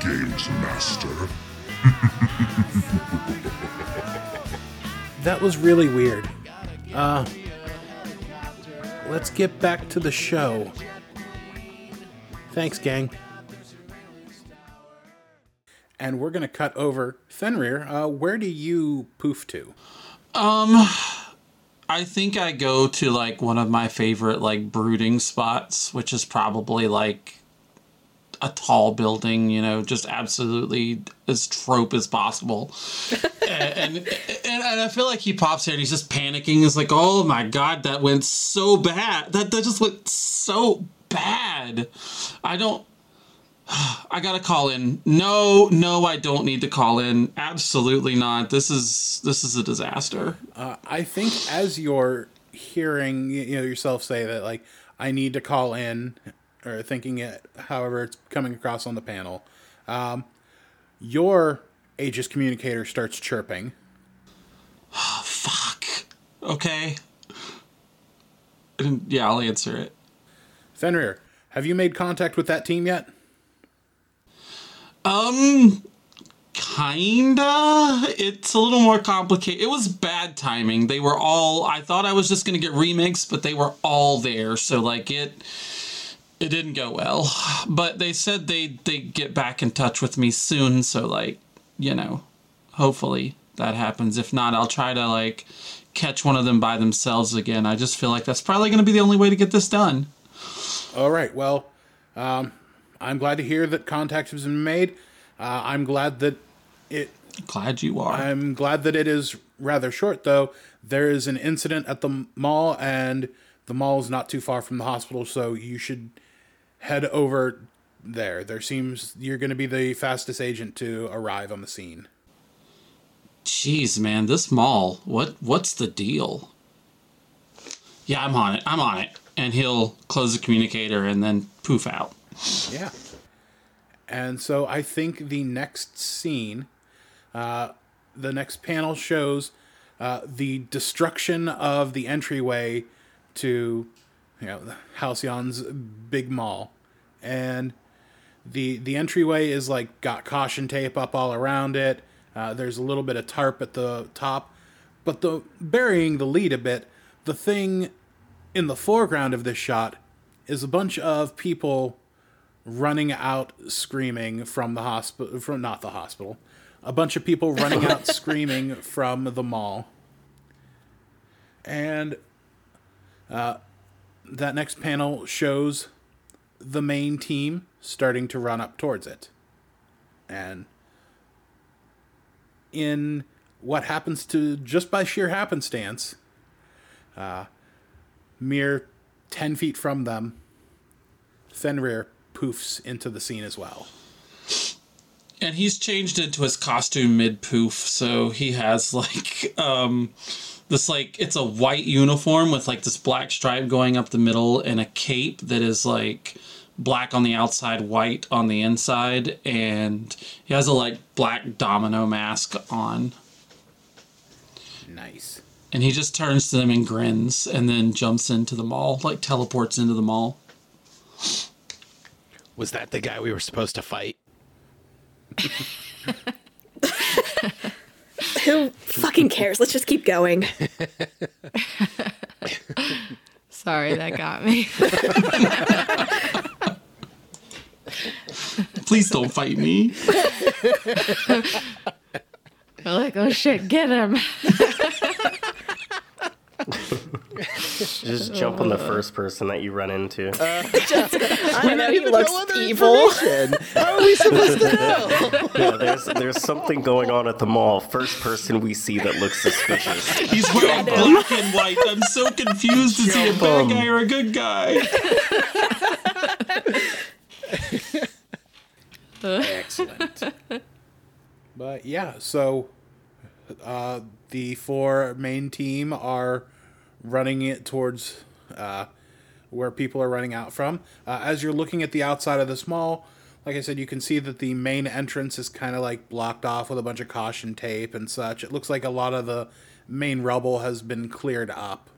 Games Master. That was really weird. Uh let's get back to the show. Thanks, gang. And we're gonna cut over Fenrir. Uh, where do you poof to? Um, I think I go to like one of my favorite like brooding spots, which is probably like a tall building, you know, just absolutely as trope as possible. and, and, and and I feel like he pops here and he's just panicking. He's like, "Oh my god, that went so bad. That that just went so bad. I don't." I gotta call in. No, no, I don't need to call in. Absolutely not. This is this is a disaster. Uh, I think as you're hearing you know yourself say that like I need to call in or thinking it however it's coming across on the panel, um, your Aegis communicator starts chirping. Fuck. Okay. Yeah, I'll answer it. Fenrir, have you made contact with that team yet? Um, kinda. It's a little more complicated. It was bad timing. They were all. I thought I was just gonna get remixed, but they were all there. So like it. It didn't go well, but they said they they get back in touch with me soon. So like, you know, hopefully that happens. If not, I'll try to like catch one of them by themselves again. I just feel like that's probably to be the only way to get this done. All right. Well, um, I'm glad to hear that contact has been made. Uh, I'm glad that it. Glad you are. I'm glad that it is rather short, though. There is an incident at the mall, and the mall is not too far from the hospital, so you should head over there. There seems you're going to be the fastest agent to arrive on the scene. Jeez, man, this mall. What what's the deal? Yeah, I'm on it. I'm on it. And he'll close the communicator and then poof out. Yeah. And so I think the next scene, uh, the next panel shows uh, the destruction of the entryway to, you know, Halcyon's big mall, and the The entryway is like got caution tape up all around it. Uh, there's a little bit of tarp at the top, but the burying the lead a bit. The thing in the foreground of this shot is a bunch of people running out screaming from the hospital from not the hospital a bunch of people running out screaming from the mall. And uh, that next panel shows the main team starting to run up towards it. And in what happens to just by sheer happenstance uh, mere 10 feet from them fenrir poofs into the scene as well. And he's changed into his costume mid poof so he has like um this like it's a white uniform with like this black stripe going up the middle and a cape that is like black on the outside white on the inside and he has a like black domino mask on. Nice and he just turns to them and grins and then jumps into the mall like teleports into the mall Was that the guy we were supposed to fight? Who fucking cares? Let's just keep going. Sorry, that got me. please don't fight me We're like, oh shit, get him. Just jump on the first person that you run into. I don't know. He looks evil. How are we supposed to know? yeah, there's there's something going on at the mall. First person we see that looks suspicious. he's wearing black and white i'm so confused is he a bad guy or a good guy Excellent. but yeah, so uh, the four main team are running it towards uh, where people are running out from. Uh, as you're looking at the outside of this mall, like I said, you can see that the main entrance is kind of like blocked off with a bunch of caution tape and such. It looks like a lot of the main rubble has been cleared up.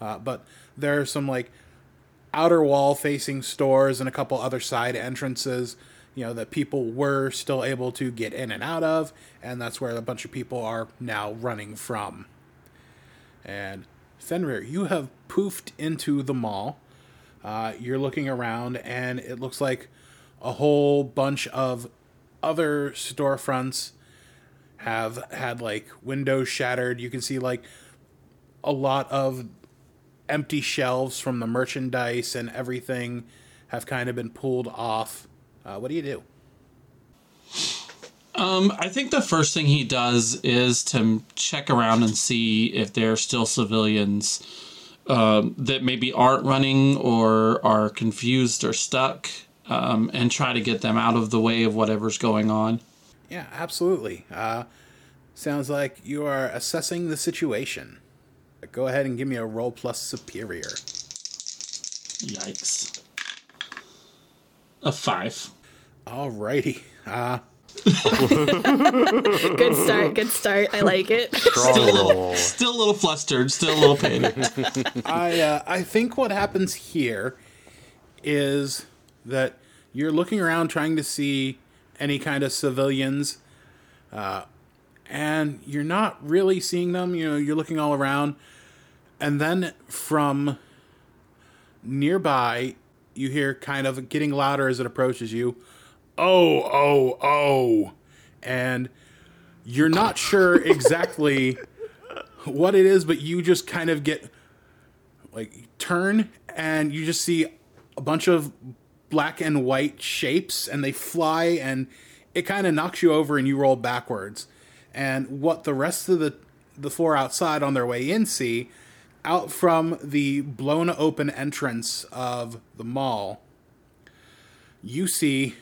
Uh, but there are some like outer wall facing stores and a couple other side entrances you know that people were still able to get in and out of and that's where a bunch of people are now running from. And fenrir you have poofed into the mall. Uh, you're looking around and it looks like a whole bunch of other storefronts have had like windows shattered. You can see like a lot of empty shelves from the merchandise and everything have kind of been pulled off. Uh, what do you do? Um, I think the first thing he does is to check around and see if there are still civilians um, that maybe aren't running or are confused or stuck, um, and try to get them out of the way of whatever's going on. Yeah, absolutely. Uh, sounds like you are assessing the situation. Go ahead and give me a roll plus superior. Yikes. A five. Alrighty. Uh, Good start. Good start. I like it. Strong Still a little flustered, still a little panicked. I uh, I think what happens here is that you're looking around trying to see any kind of civilians, uh, and you're not really seeing them. You know, you're looking all around, and then from nearby, you hear kind of getting louder as it approaches you. Oh, oh, oh, and you're not sure exactly what it is, but you just kind of get like turn and you just see a bunch of black and white shapes and they fly and it kind of knocks you over and you roll backwards. And what the rest of the the four outside on their way in see out from the blown open entrance of the mall you see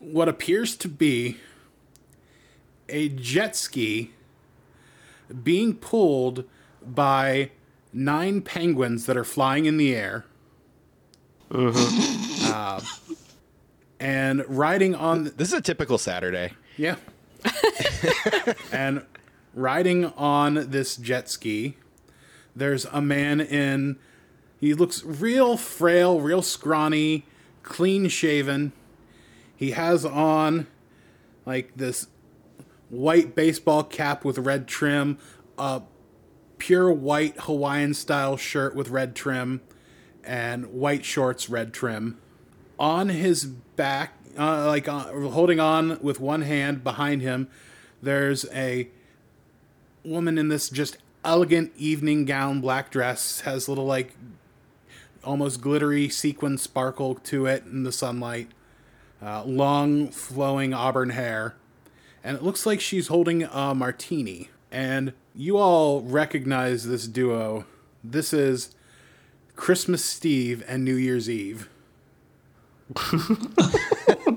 what appears to be a jet ski being pulled by nine penguins that are flying in the air. Uh, and riding on, This is a typical Saturday. yeah. and riding on this jet ski, there's a man in. He looks real frail, real scrawny, clean shaven, He has on like this white baseball cap with red trim, a pure white Hawaiian style shirt with red trim, and white shorts, red trim. On his back, uh, like uh, holding on with one hand behind him, there's a woman in this just elegant evening gown, black dress, has little like almost glittery sequin sparkle to it in the sunlight. Uh, long flowing auburn hair, and it looks like she's holding a martini. And you all recognize this duo. This is Christmas Steve and New Year's Eve.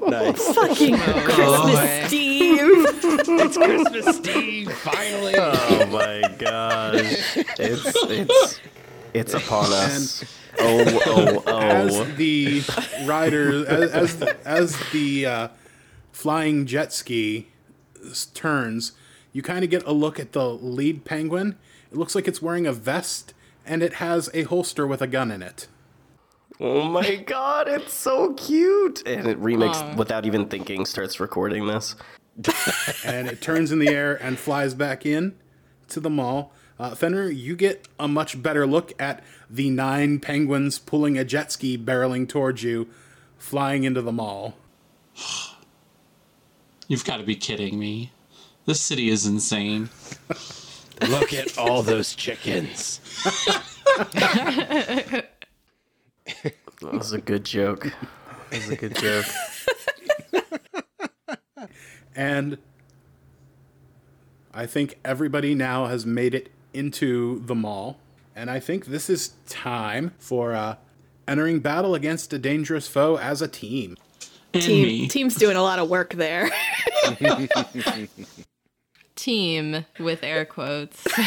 Nice. Fucking boy. Christmas Steve. it's Christmas Steve, finally. Oh my gosh. It's it's it's upon us. Oh oh oh. As the rider, as as, as the uh, flying jet ski turns, you kind of get a look at the lead penguin. It looks like it's wearing a vest and it has a holster with a gun in it. Oh my god, it's so cute. And it remix Aw. without even thinking starts recording this. and it turns in the air and flies back in to the mall. Uh, Fenrir, you get a much better look at the nine penguins pulling a jet ski barreling towards you, flying into the mall. You've got to be kidding me. This city is insane. Look at all those chickens. That was a good joke. That was a good joke. And I think everybody now has made it into the mall. And I think this is time for uh, entering battle against a dangerous foe as a team. And Team, me. team's doing a lot of work there. Team with air quotes.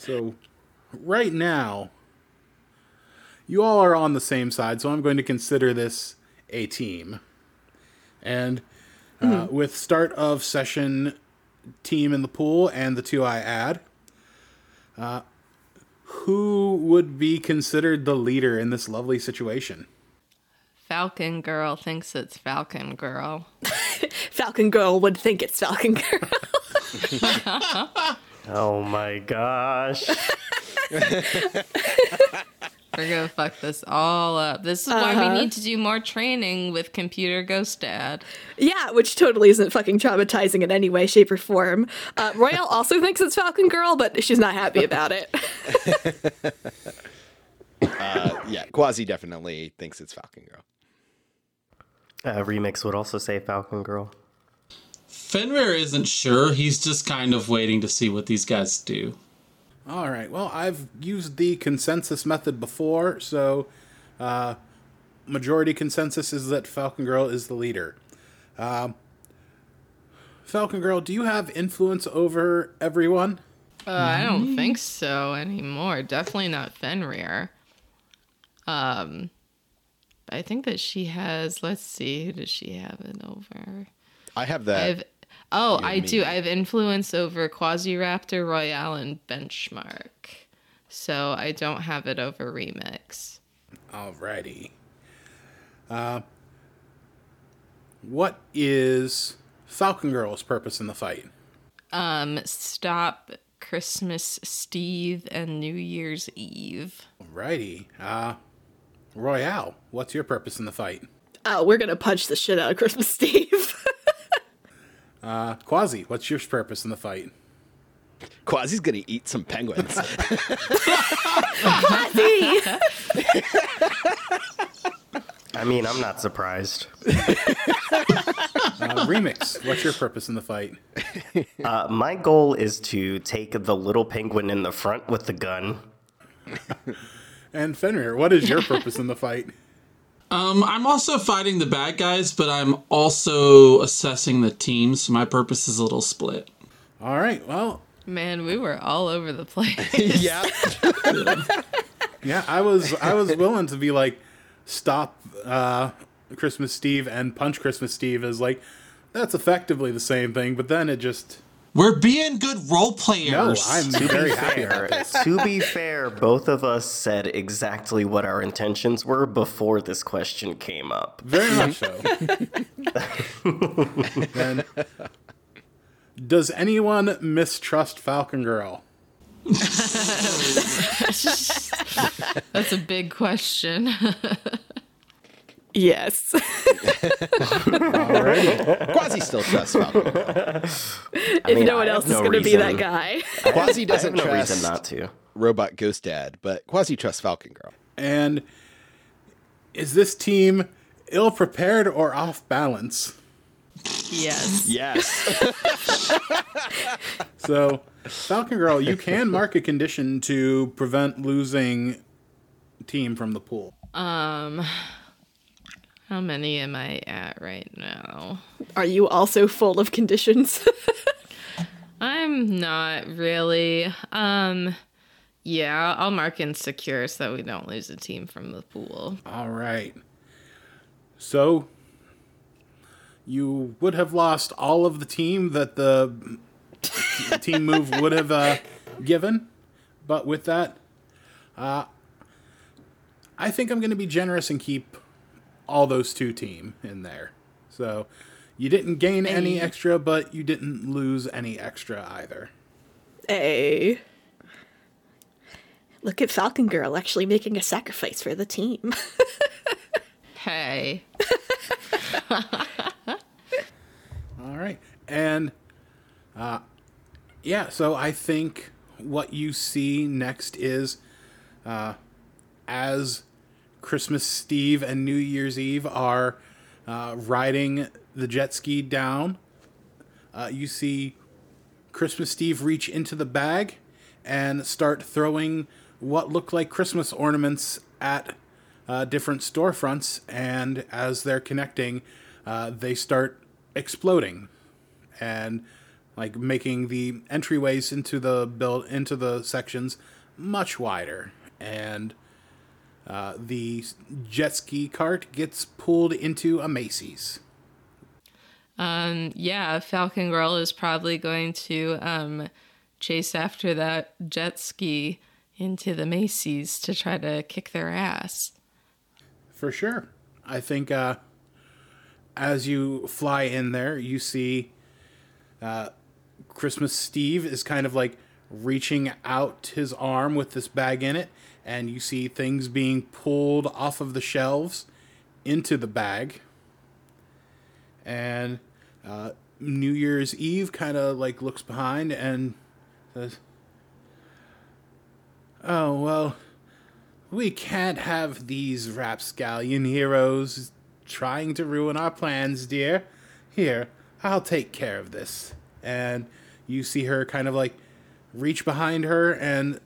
So, right now, you all are on the same side, so I'm going to consider this a team. And uh, with start of session team in the pool and the two I add, uh, who would be considered the leader in this lovely situation? Falcon Girl thinks it's Falcon Girl. Falcon Girl would think it's Falcon Girl. Oh my gosh. We're gonna fuck this all up. This is why Uh-huh. we need to do more training with Computer Ghost Dad. yeah, which totally isn't fucking traumatizing in any way, shape, or form. Uh, Royale also thinks it's Falcon Girl, but she's not happy about it. Uh, yeah, Quasi definitely thinks it's Falcon Girl. Uh, remix would also say Falcon Girl. Fenrir isn't sure. He's just kind of waiting to see what these guys do. All right. Well, I've used the consensus method before, so uh, majority consensus is that Falcon Girl is the leader. Um, Falcon Girl, do you have influence over everyone? Uh, I don't think so anymore. Definitely not Fenrir. Um, but I think that she has. Let's see, who does she have it over? I have that. I've. Oh, I me. do. I have influence over Quasiraptor, Royale, and Benchmark. So I don't have it over Remix. Alrighty. Uh, what is Falcon Girl's purpose in the fight? Um, stop Christmas Steve and New Year's Eve. Alrighty. Uh, Royale, what's your purpose in the fight? Oh, we're gonna punch the shit out of Christmas Steve. Uh, Quasi, what's your purpose in the fight? Quasi's gonna eat some penguins. Quasi! I mean, I'm not surprised. Uh, Remix, what's your purpose in the fight? Uh, my goal is to take the little penguin in the front with the gun. And Fenrir, what is your purpose in the fight? Um, I'm also fighting the bad guys, but I'm also assessing the team, so my purpose is a little split. All right. Well, Man, we were all over the place. yeah. yeah, I was I was willing to be like stop uh, Christmas Steve and punch Christmas Steve as like that's effectively the same thing, but then it just We're being good role players. No, players. I'm To very be happy fair, about this. to be fair, both of us said exactly what our intentions were before this question came up. Very much so. then, does anyone mistrust Falcon Girl? That's a big question. Yes. Alrighty. Quasi still trusts Falcon. if mean, no one have else is no going to be that reason. guy. Quasi I have doesn't no trust reason not to. Robot Ghost Dad, but Quasi trusts Falcon Girl. And is this team ill prepared or off balance? yes. Yes. So, Falcon Girl, you can mark a condition to prevent losing team from the pool. Um, how many am I at right now? Are you also full of conditions? I'm not really. Um, yeah, I'll mark insecure so that we don't lose a team from the pool. All right. So, you would have lost all of the team that the team move would have uh, given, but with that, uh, I think I'm going to be generous and keep all those two team in there. So, you didn't gain any extra, but you didn't lose any extra either. hey. Look at Falcon Girl actually making a sacrifice for the team. Hey, All right. And uh yeah, so I think what you see next is uh as Christmas Steve and New Year's Eve are uh, riding the jet ski down, uh, you see Christmas Steve reach into the bag and start throwing what look like Christmas ornaments at uh, different storefronts, and as they're connecting, uh, they start exploding and like making the entryways into the build into the sections much wider. And uh, the jet ski cart gets pulled into a Macy's. um, yeah, Falcon Girl is probably going to um chase after that jet ski into the Macy's to try to kick their ass. For sure. I think uh, as you fly in there, you see uh, Christmas Steve is kind of like reaching out his arm with this bag in it, and you see things being pulled off of the shelves into the bag. And uh, New Year's Eve kind of like looks behind and says, Oh, well, we can't have these rapscallion heroes trying to ruin our plans, dear. Here, I'll take care of this. And you see her kind of like reach behind her and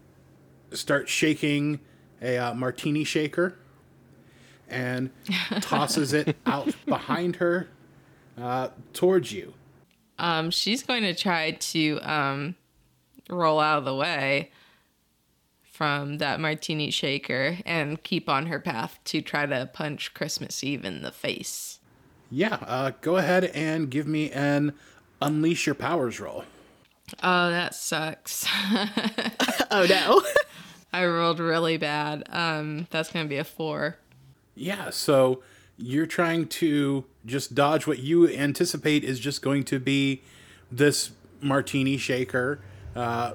start shaking a uh, martini shaker and tosses it out behind her uh, towards you. Um, she's going to try to um roll out of the way from that martini shaker and keep on her path to try to punch Christmas Eve in the face. Yeah, uh, go ahead and give me an unleash your powers roll. Oh, that sucks. oh no. I rolled really bad. Um, that's gonna be a four. Yeah, so you're trying to just dodge what you anticipate is just going to be this martini shaker uh,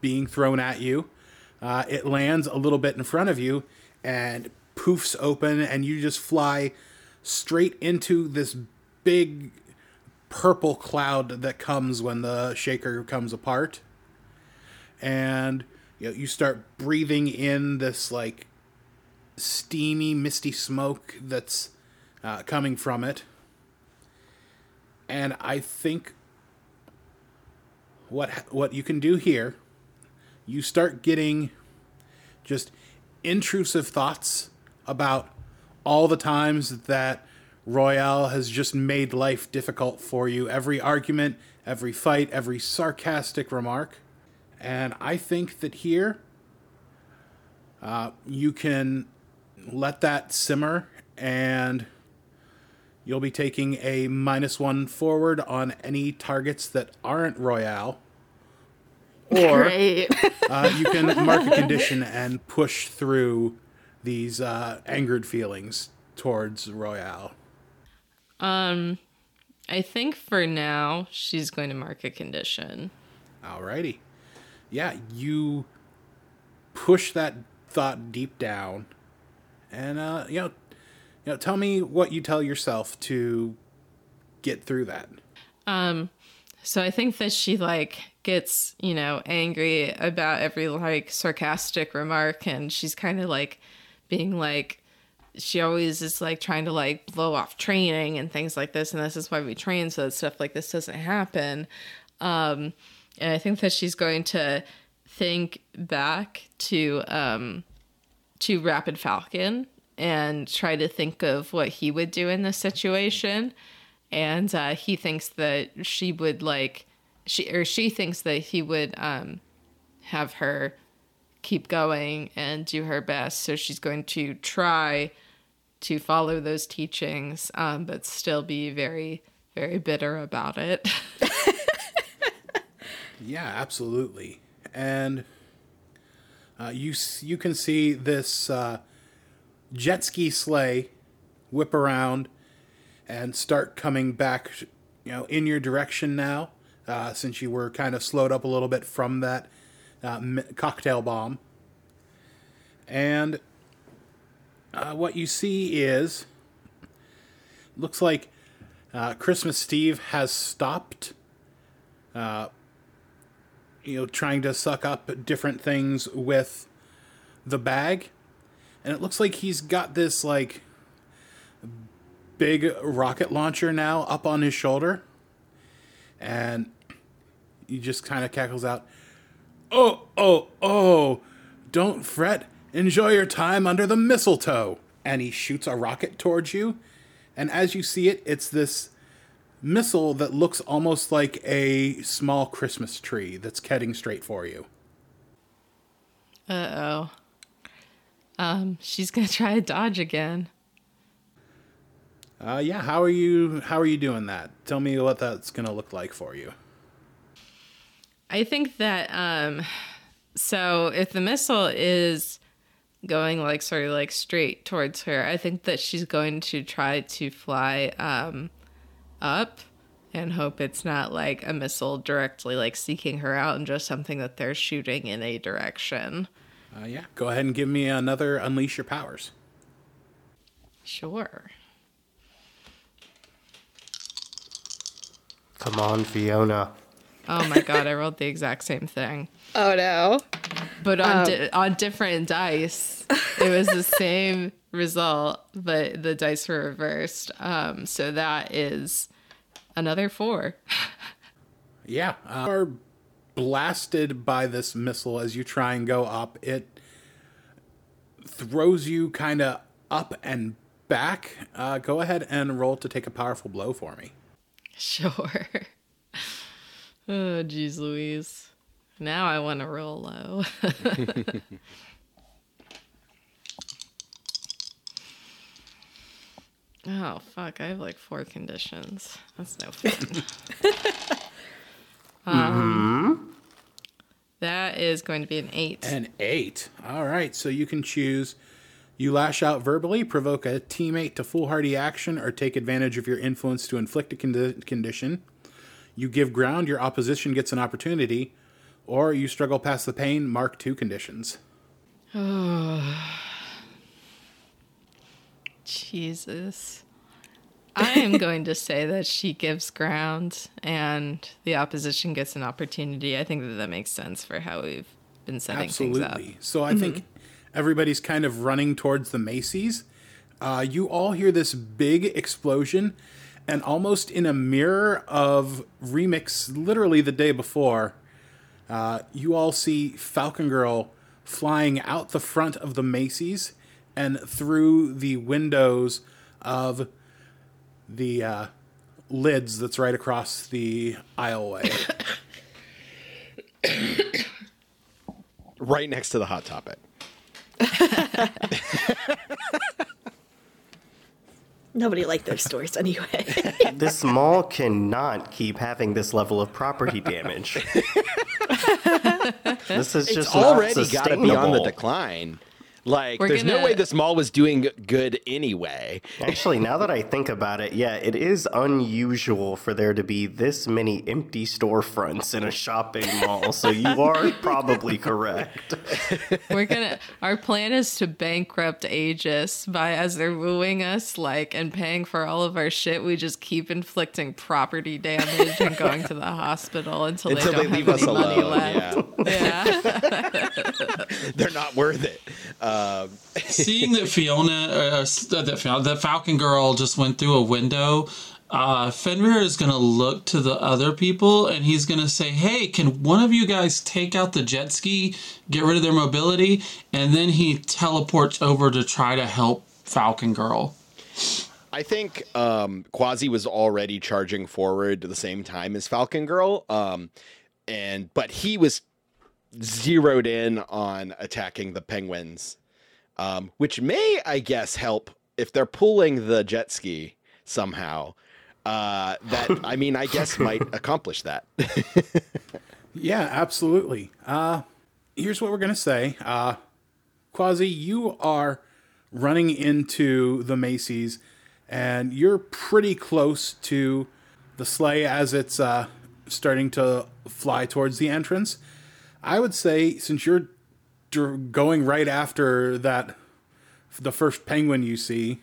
being thrown at you. Uh, it lands a little bit in front of you and poofs open, and you just fly straight into this big purple cloud that comes when the shaker comes apart. And you, know, you start breathing in this like steamy, misty smoke that's uh, coming from it. And I think what what you can do here, you start getting just intrusive thoughts about all the times that Royale has just made life difficult for you. Every argument, every fight, every sarcastic remark. And I think that here, uh, you can let that simmer and You'll be taking a minus one forward on any targets that aren't Royale. Or uh, you can mark a condition and push through these uh, angered feelings towards Royale. Um, I think for now she's going to mark a condition. Alrighty. Yeah, you push that thought deep down, and uh, you know, you know, tell me what you tell yourself to get through that. Um, so I think that she like gets, you know, angry about every like sarcastic remark and she's kind of like being like she always is like trying to like blow off training and things like this and this is why we train so that stuff like this doesn't happen. Um and I think that she's going to think back to um to Rapid Falcon and try to think of what he would do in this situation and uh, he thinks that she would like she or she thinks that he would um, have her keep going and do her best. So she's going to try to follow those teachings, um, but still be very very bitter about it. Yeah, absolutely. And uh, you you can see this uh, jet ski sleigh whip around and start coming back, you know, in your direction now, uh, since you were kind of slowed up a little bit from that uh, cocktail bomb. And uh, what you see is looks like uh, Christmas Steve has stopped you know, trying to suck up different things with the bag. And it looks like he's got this, like, big rocket launcher now up on his shoulder. And he just kind of cackles out, Oh, oh, oh, don't fret. Enjoy your time under the mistletoe. And he shoots a rocket towards you. And as you see it, it's this missile that looks almost like a small Christmas tree that's heading straight for you. Uh oh. Um, she's gonna try to dodge again. Uh, yeah, how are you? How are you doing that? Tell me what that's gonna look like for you. I think that um so if the missile is going like sort of like straight towards her, I think that she's going to try to fly um up and hope it's not like a missile directly like seeking her out and just something that they're shooting in a direction. Uh, yeah, go ahead and give me another unleash your powers. Sure. Come on, Fiona. Oh my god, I rolled the exact same thing. oh no. But on di- on different dice, it was the same result, but the dice were reversed. Um, so that is another four. Yeah, uh, are blasted by this missile as you try and go up. It throws you kind of up and back. Uh, go ahead and roll to take a powerful blow for me. Sure. oh, jeez, Louise. Now I want to roll low. oh, fuck. I have like four conditions. That's no fun. um, That is going to be an eight. An eight. All right, so you can choose. You lash out verbally, provoke a teammate to foolhardy action, or take advantage of your influence to inflict a condi- condition. You give ground, your opposition gets an opportunity, or you struggle past the pain, mark two conditions. Jesus. I am going to say that she gives ground and the opposition gets an opportunity. I think that that makes sense for how we've been setting things up. Absolutely. So I think everybody's kind of running towards the Macy's. Uh, you all hear this big explosion, and almost in a mirror of remix, literally the day before, uh, you all see Falcon Girl flying out the front of the Macy's and through the windows of the uh, lids that's right across the aisleway. Right next to the hot topic. Nobody liked those stores anyway. This mall cannot keep having this level of property damage. this is It's just already got to be on the decline. Like, We're there's no gonna- way this mall was doing good anyway. Actually, now that I think about it, yeah, it is unusual for there to be this many empty storefronts in a shopping mall. So you are probably correct. We're gonna. Our plan is to bankrupt Aegis by as they're wooing us, like, and paying for all of our shit. We just keep inflicting property damage and going to the hospital until, Until they they don't leave have us any money alone. left. Yeah. Yeah. They're not worth it. Um, Seeing that Fiona, uh, uh, that Fiona, that Falcon Girl just went through a window, uh, Fenrir is gonna look to the other people and he's gonna say, "Hey, can one of you guys take out the jet ski, get rid of their mobility?" And then he teleports over to try to help Falcon Girl. I think um, Quasi was already charging forward at the same time as Falcon Girl, um, and but he was zeroed in on attacking the penguins, um, which may, I guess, help if they're pulling the jet ski somehow. Uh, that I mean, I guess might accomplish that. Yeah, absolutely. Uh, here's what we're gonna say. Uh, Quasi, you are running into the Macy's, and you're pretty close to the sleigh as it's uh, starting to fly towards the entrance. I would say, since you're going right after that, the first penguin you see,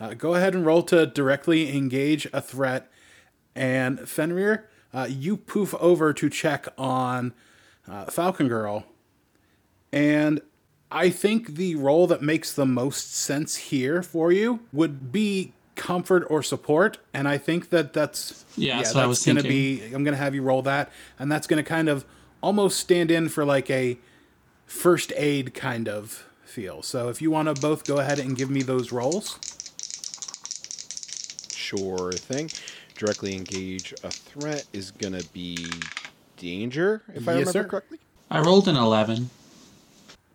uh, go ahead and roll to directly engage a threat. And Fenrir, uh, you poof over to check on uh, Falcon Girl. And I think the role that makes the most sense here for you would be comfort or support. And I think that that's Yeah, that's I was going to thinking. be. I'm going to have you roll that, and that's going to kind of almost stand in for like a first aid kind of feel. So if you want to both go ahead and give me those rolls. sure thing. Directly engage a threat is gonna be danger, if I Yes, remember sir. correctly. I rolled an eleven.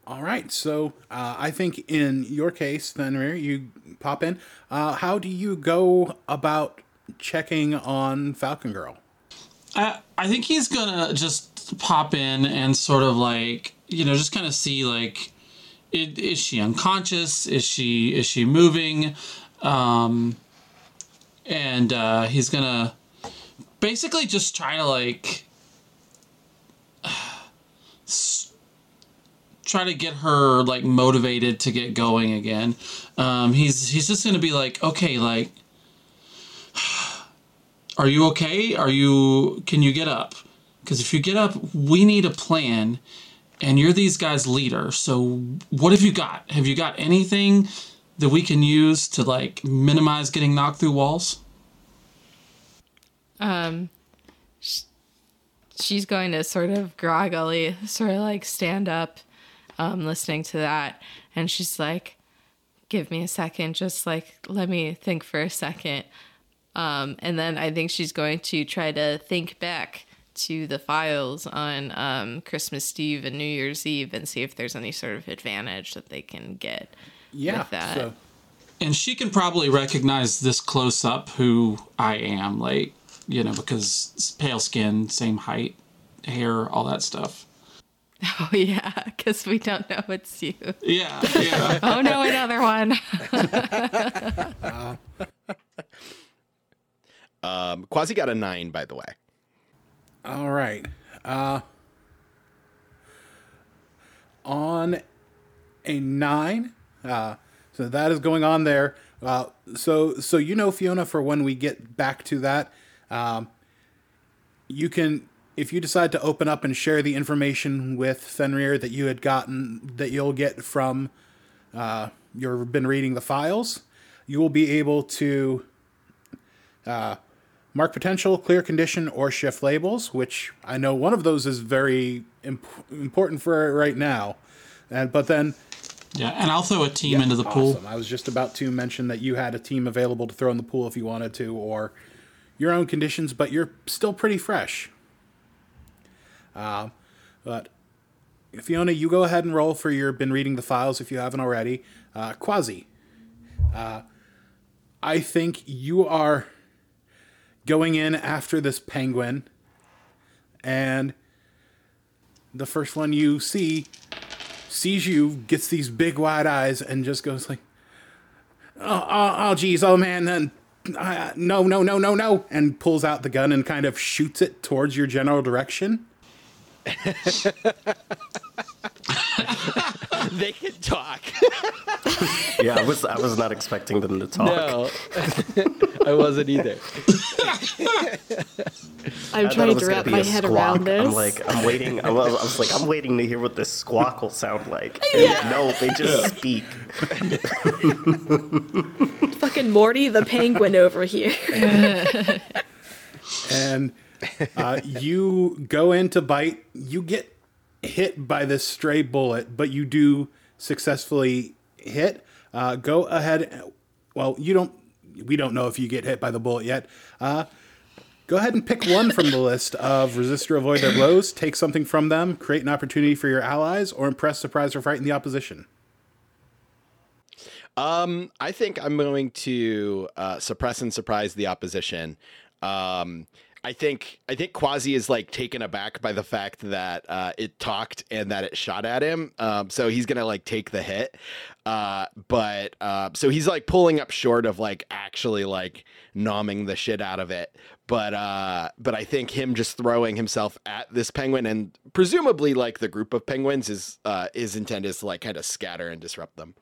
All right, so uh, I think in your case, Fenrir, you pop in. Uh, how do you go about checking on Falcon Girl? I I think he's gonna just pop in and sort of like you know just kind of see like i- is she unconscious? Is she is she moving? Um, and uh, he's gonna basically just try to like try to get her like motivated to get going again. Um, he's he's just gonna be like okay like are you okay? Are you can you get up? Because if you get up, we need a plan, and you're these guys' leader. So what have you got? Have you got anything that we can use to like minimize getting knocked through walls? Um, she's going to sort of groggily sort of like stand up um listening to that and she's like give me a second just like let me think for a second um and then i think she's going to try to think back to the files on um christmas eve and new year's eve and see if there's any sort of advantage that they can get Yeah, with that so And she can probably recognize this close up who I am, like you know, because it's pale skin, same height, hair, all that stuff. oh yeah because we don't know it's you Yeah, yeah. oh no another one Um, Quasi got a nine, by the way. All right. Uh, on a nine, uh, so that is going on there. Uh, so so you know Fiona for when we get back to that. Um, you can if you decide to open up and share the information with Fenrir that you had gotten that you'll get from uh, you've been reading the files, you will be able to uh, mark potential, clear condition, or shift labels. Which I know one of those is very imp- important for right now. And but then Yeah, and I'll throw a team into the pool. I was just about to mention that you had a team available to throw in the pool if you wanted to, or your own conditions, but you're still pretty fresh. Uh, but Fiona, you go ahead and roll for your been reading the files if you haven't already. Uh, Quasi, uh, I think you are going in after this penguin, and the first one you see sees you, gets these big wide eyes, and just goes like, "Oh, oh, oh geez, oh man, then." Uh, no, no, no, no, no, and pulls out the gun and kind of shoots it towards your general direction. they can talk. Yeah, I was I was not expecting them to talk. no, I wasn't either. I'm I trying to wrap my head squawk. around this. I'm like, I'm waiting. I was, I was like, I'm waiting to hear what this squawk will sound like. And No, they just speak. Fucking Morty the penguin over here. and uh, you go in to bite. You get hit by this stray bullet, but you do successfully hit. Uh, go ahead. Well, you don't. We don't know if you get hit by the bullet yet. Uh, go ahead and pick one from the list of resist or avoid their blows. Take something from them. Create an opportunity for your allies, or impress, surprise, or frighten the opposition. Um, I think I'm going to uh, suppress and surprise the opposition. Um, I think I think Quasi is like taken aback by the fact that uh, it talked and that it shot at him. Um, so he's gonna like take the hit. Uh, but uh, so he's like pulling up short of like actually like nomming the shit out of it. But uh, but I think him just throwing himself at this penguin and presumably like the group of penguins is uh, is to like kind of scatter and disrupt them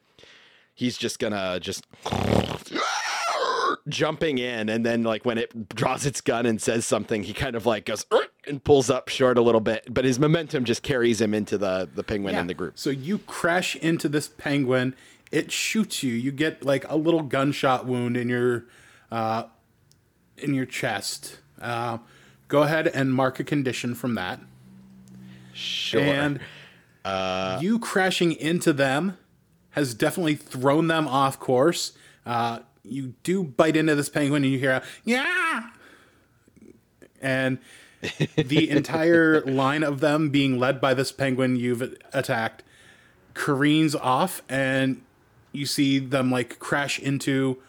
he's just gonna just jumping in and then like when it draws its gun and says something he kind of like goes "Ugh," and pulls up short a little bit but his momentum just carries him into the the penguin in the group So you crash into this penguin. It shoots you. You get like a little gunshot wound in your uh, in your chest. Uh, go ahead and mark a condition from that. sure And uh, you crashing into them has definitely thrown them off course. Uh, you do bite into this penguin and you hear yeah, and the entire line of them being led by this penguin you've attacked careens off and you see them like crash into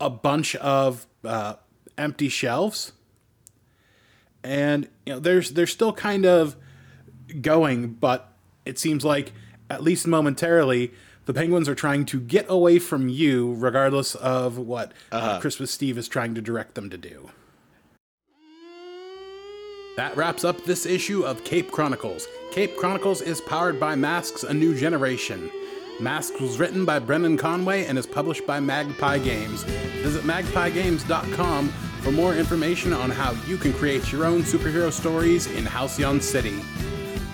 a bunch of uh, empty shelves. And you know there's they're still kind of going but it seems like at least momentarily the penguins are trying to get away from you regardless of what uh, christmas steve is trying to direct them to do that wraps up this issue of Cape Chronicles. Cape Chronicles is powered by Masks A New Generation. Masks was written by Brendan Conway and is published by Magpie Games. Visit magpiegames.com for more information on how you can create your own superhero stories in Halcyon City.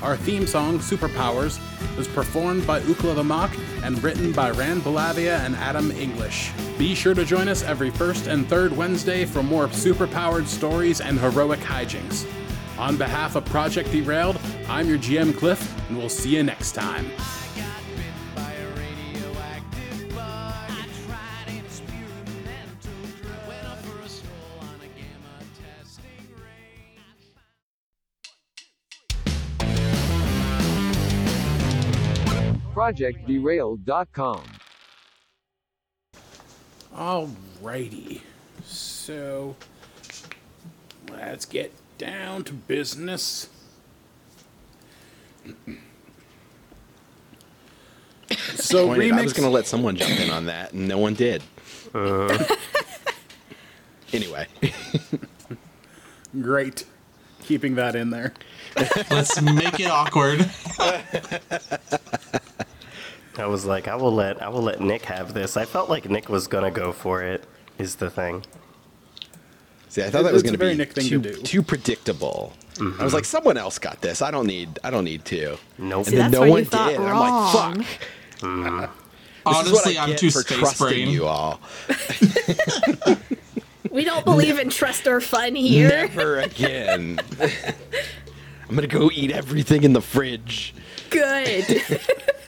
Our theme song, Superpowers, was performed by Ookla the Mok and written by Rand Bellavia and Adam English. Be sure to join us every first and third Wednesday for more superpowered stories and heroic hijinks. On behalf of Project Derailed, I'm your GM Cliff, and we'll see you next time. ProjectDerailed.com. Alrighty. So let's get down to business. So Pointed, I was gonna let someone jump in on that and no one did uh. anyway Great. Keeping that in there. Let's make it awkward. I was like, I will let I will let Nick have this. I felt like Nick was gonna go for it. Is the thing. see i thought that was It's a gonna very be Nick thing to too, do. too predictable i was mm-hmm. like someone else got this i don't need i don't need to Nope. and then that's no you one thought did and wrong. i'm like fuck mm-hmm. This is what Honestly, I I'm too for space trusting brain. you all. We don't believe in trust or fun here. Never again. I'm gonna go eat everything in the fridge. Good.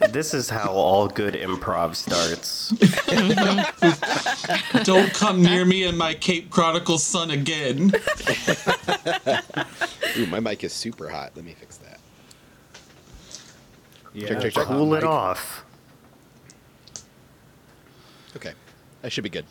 This is how all good improv starts. Don't come near me and my Cape Chronicles son again. Ooh, my mic is super hot. Let me fix that. Yeah. Check, check, check. Cool it Mic. off. Okay, that should be good.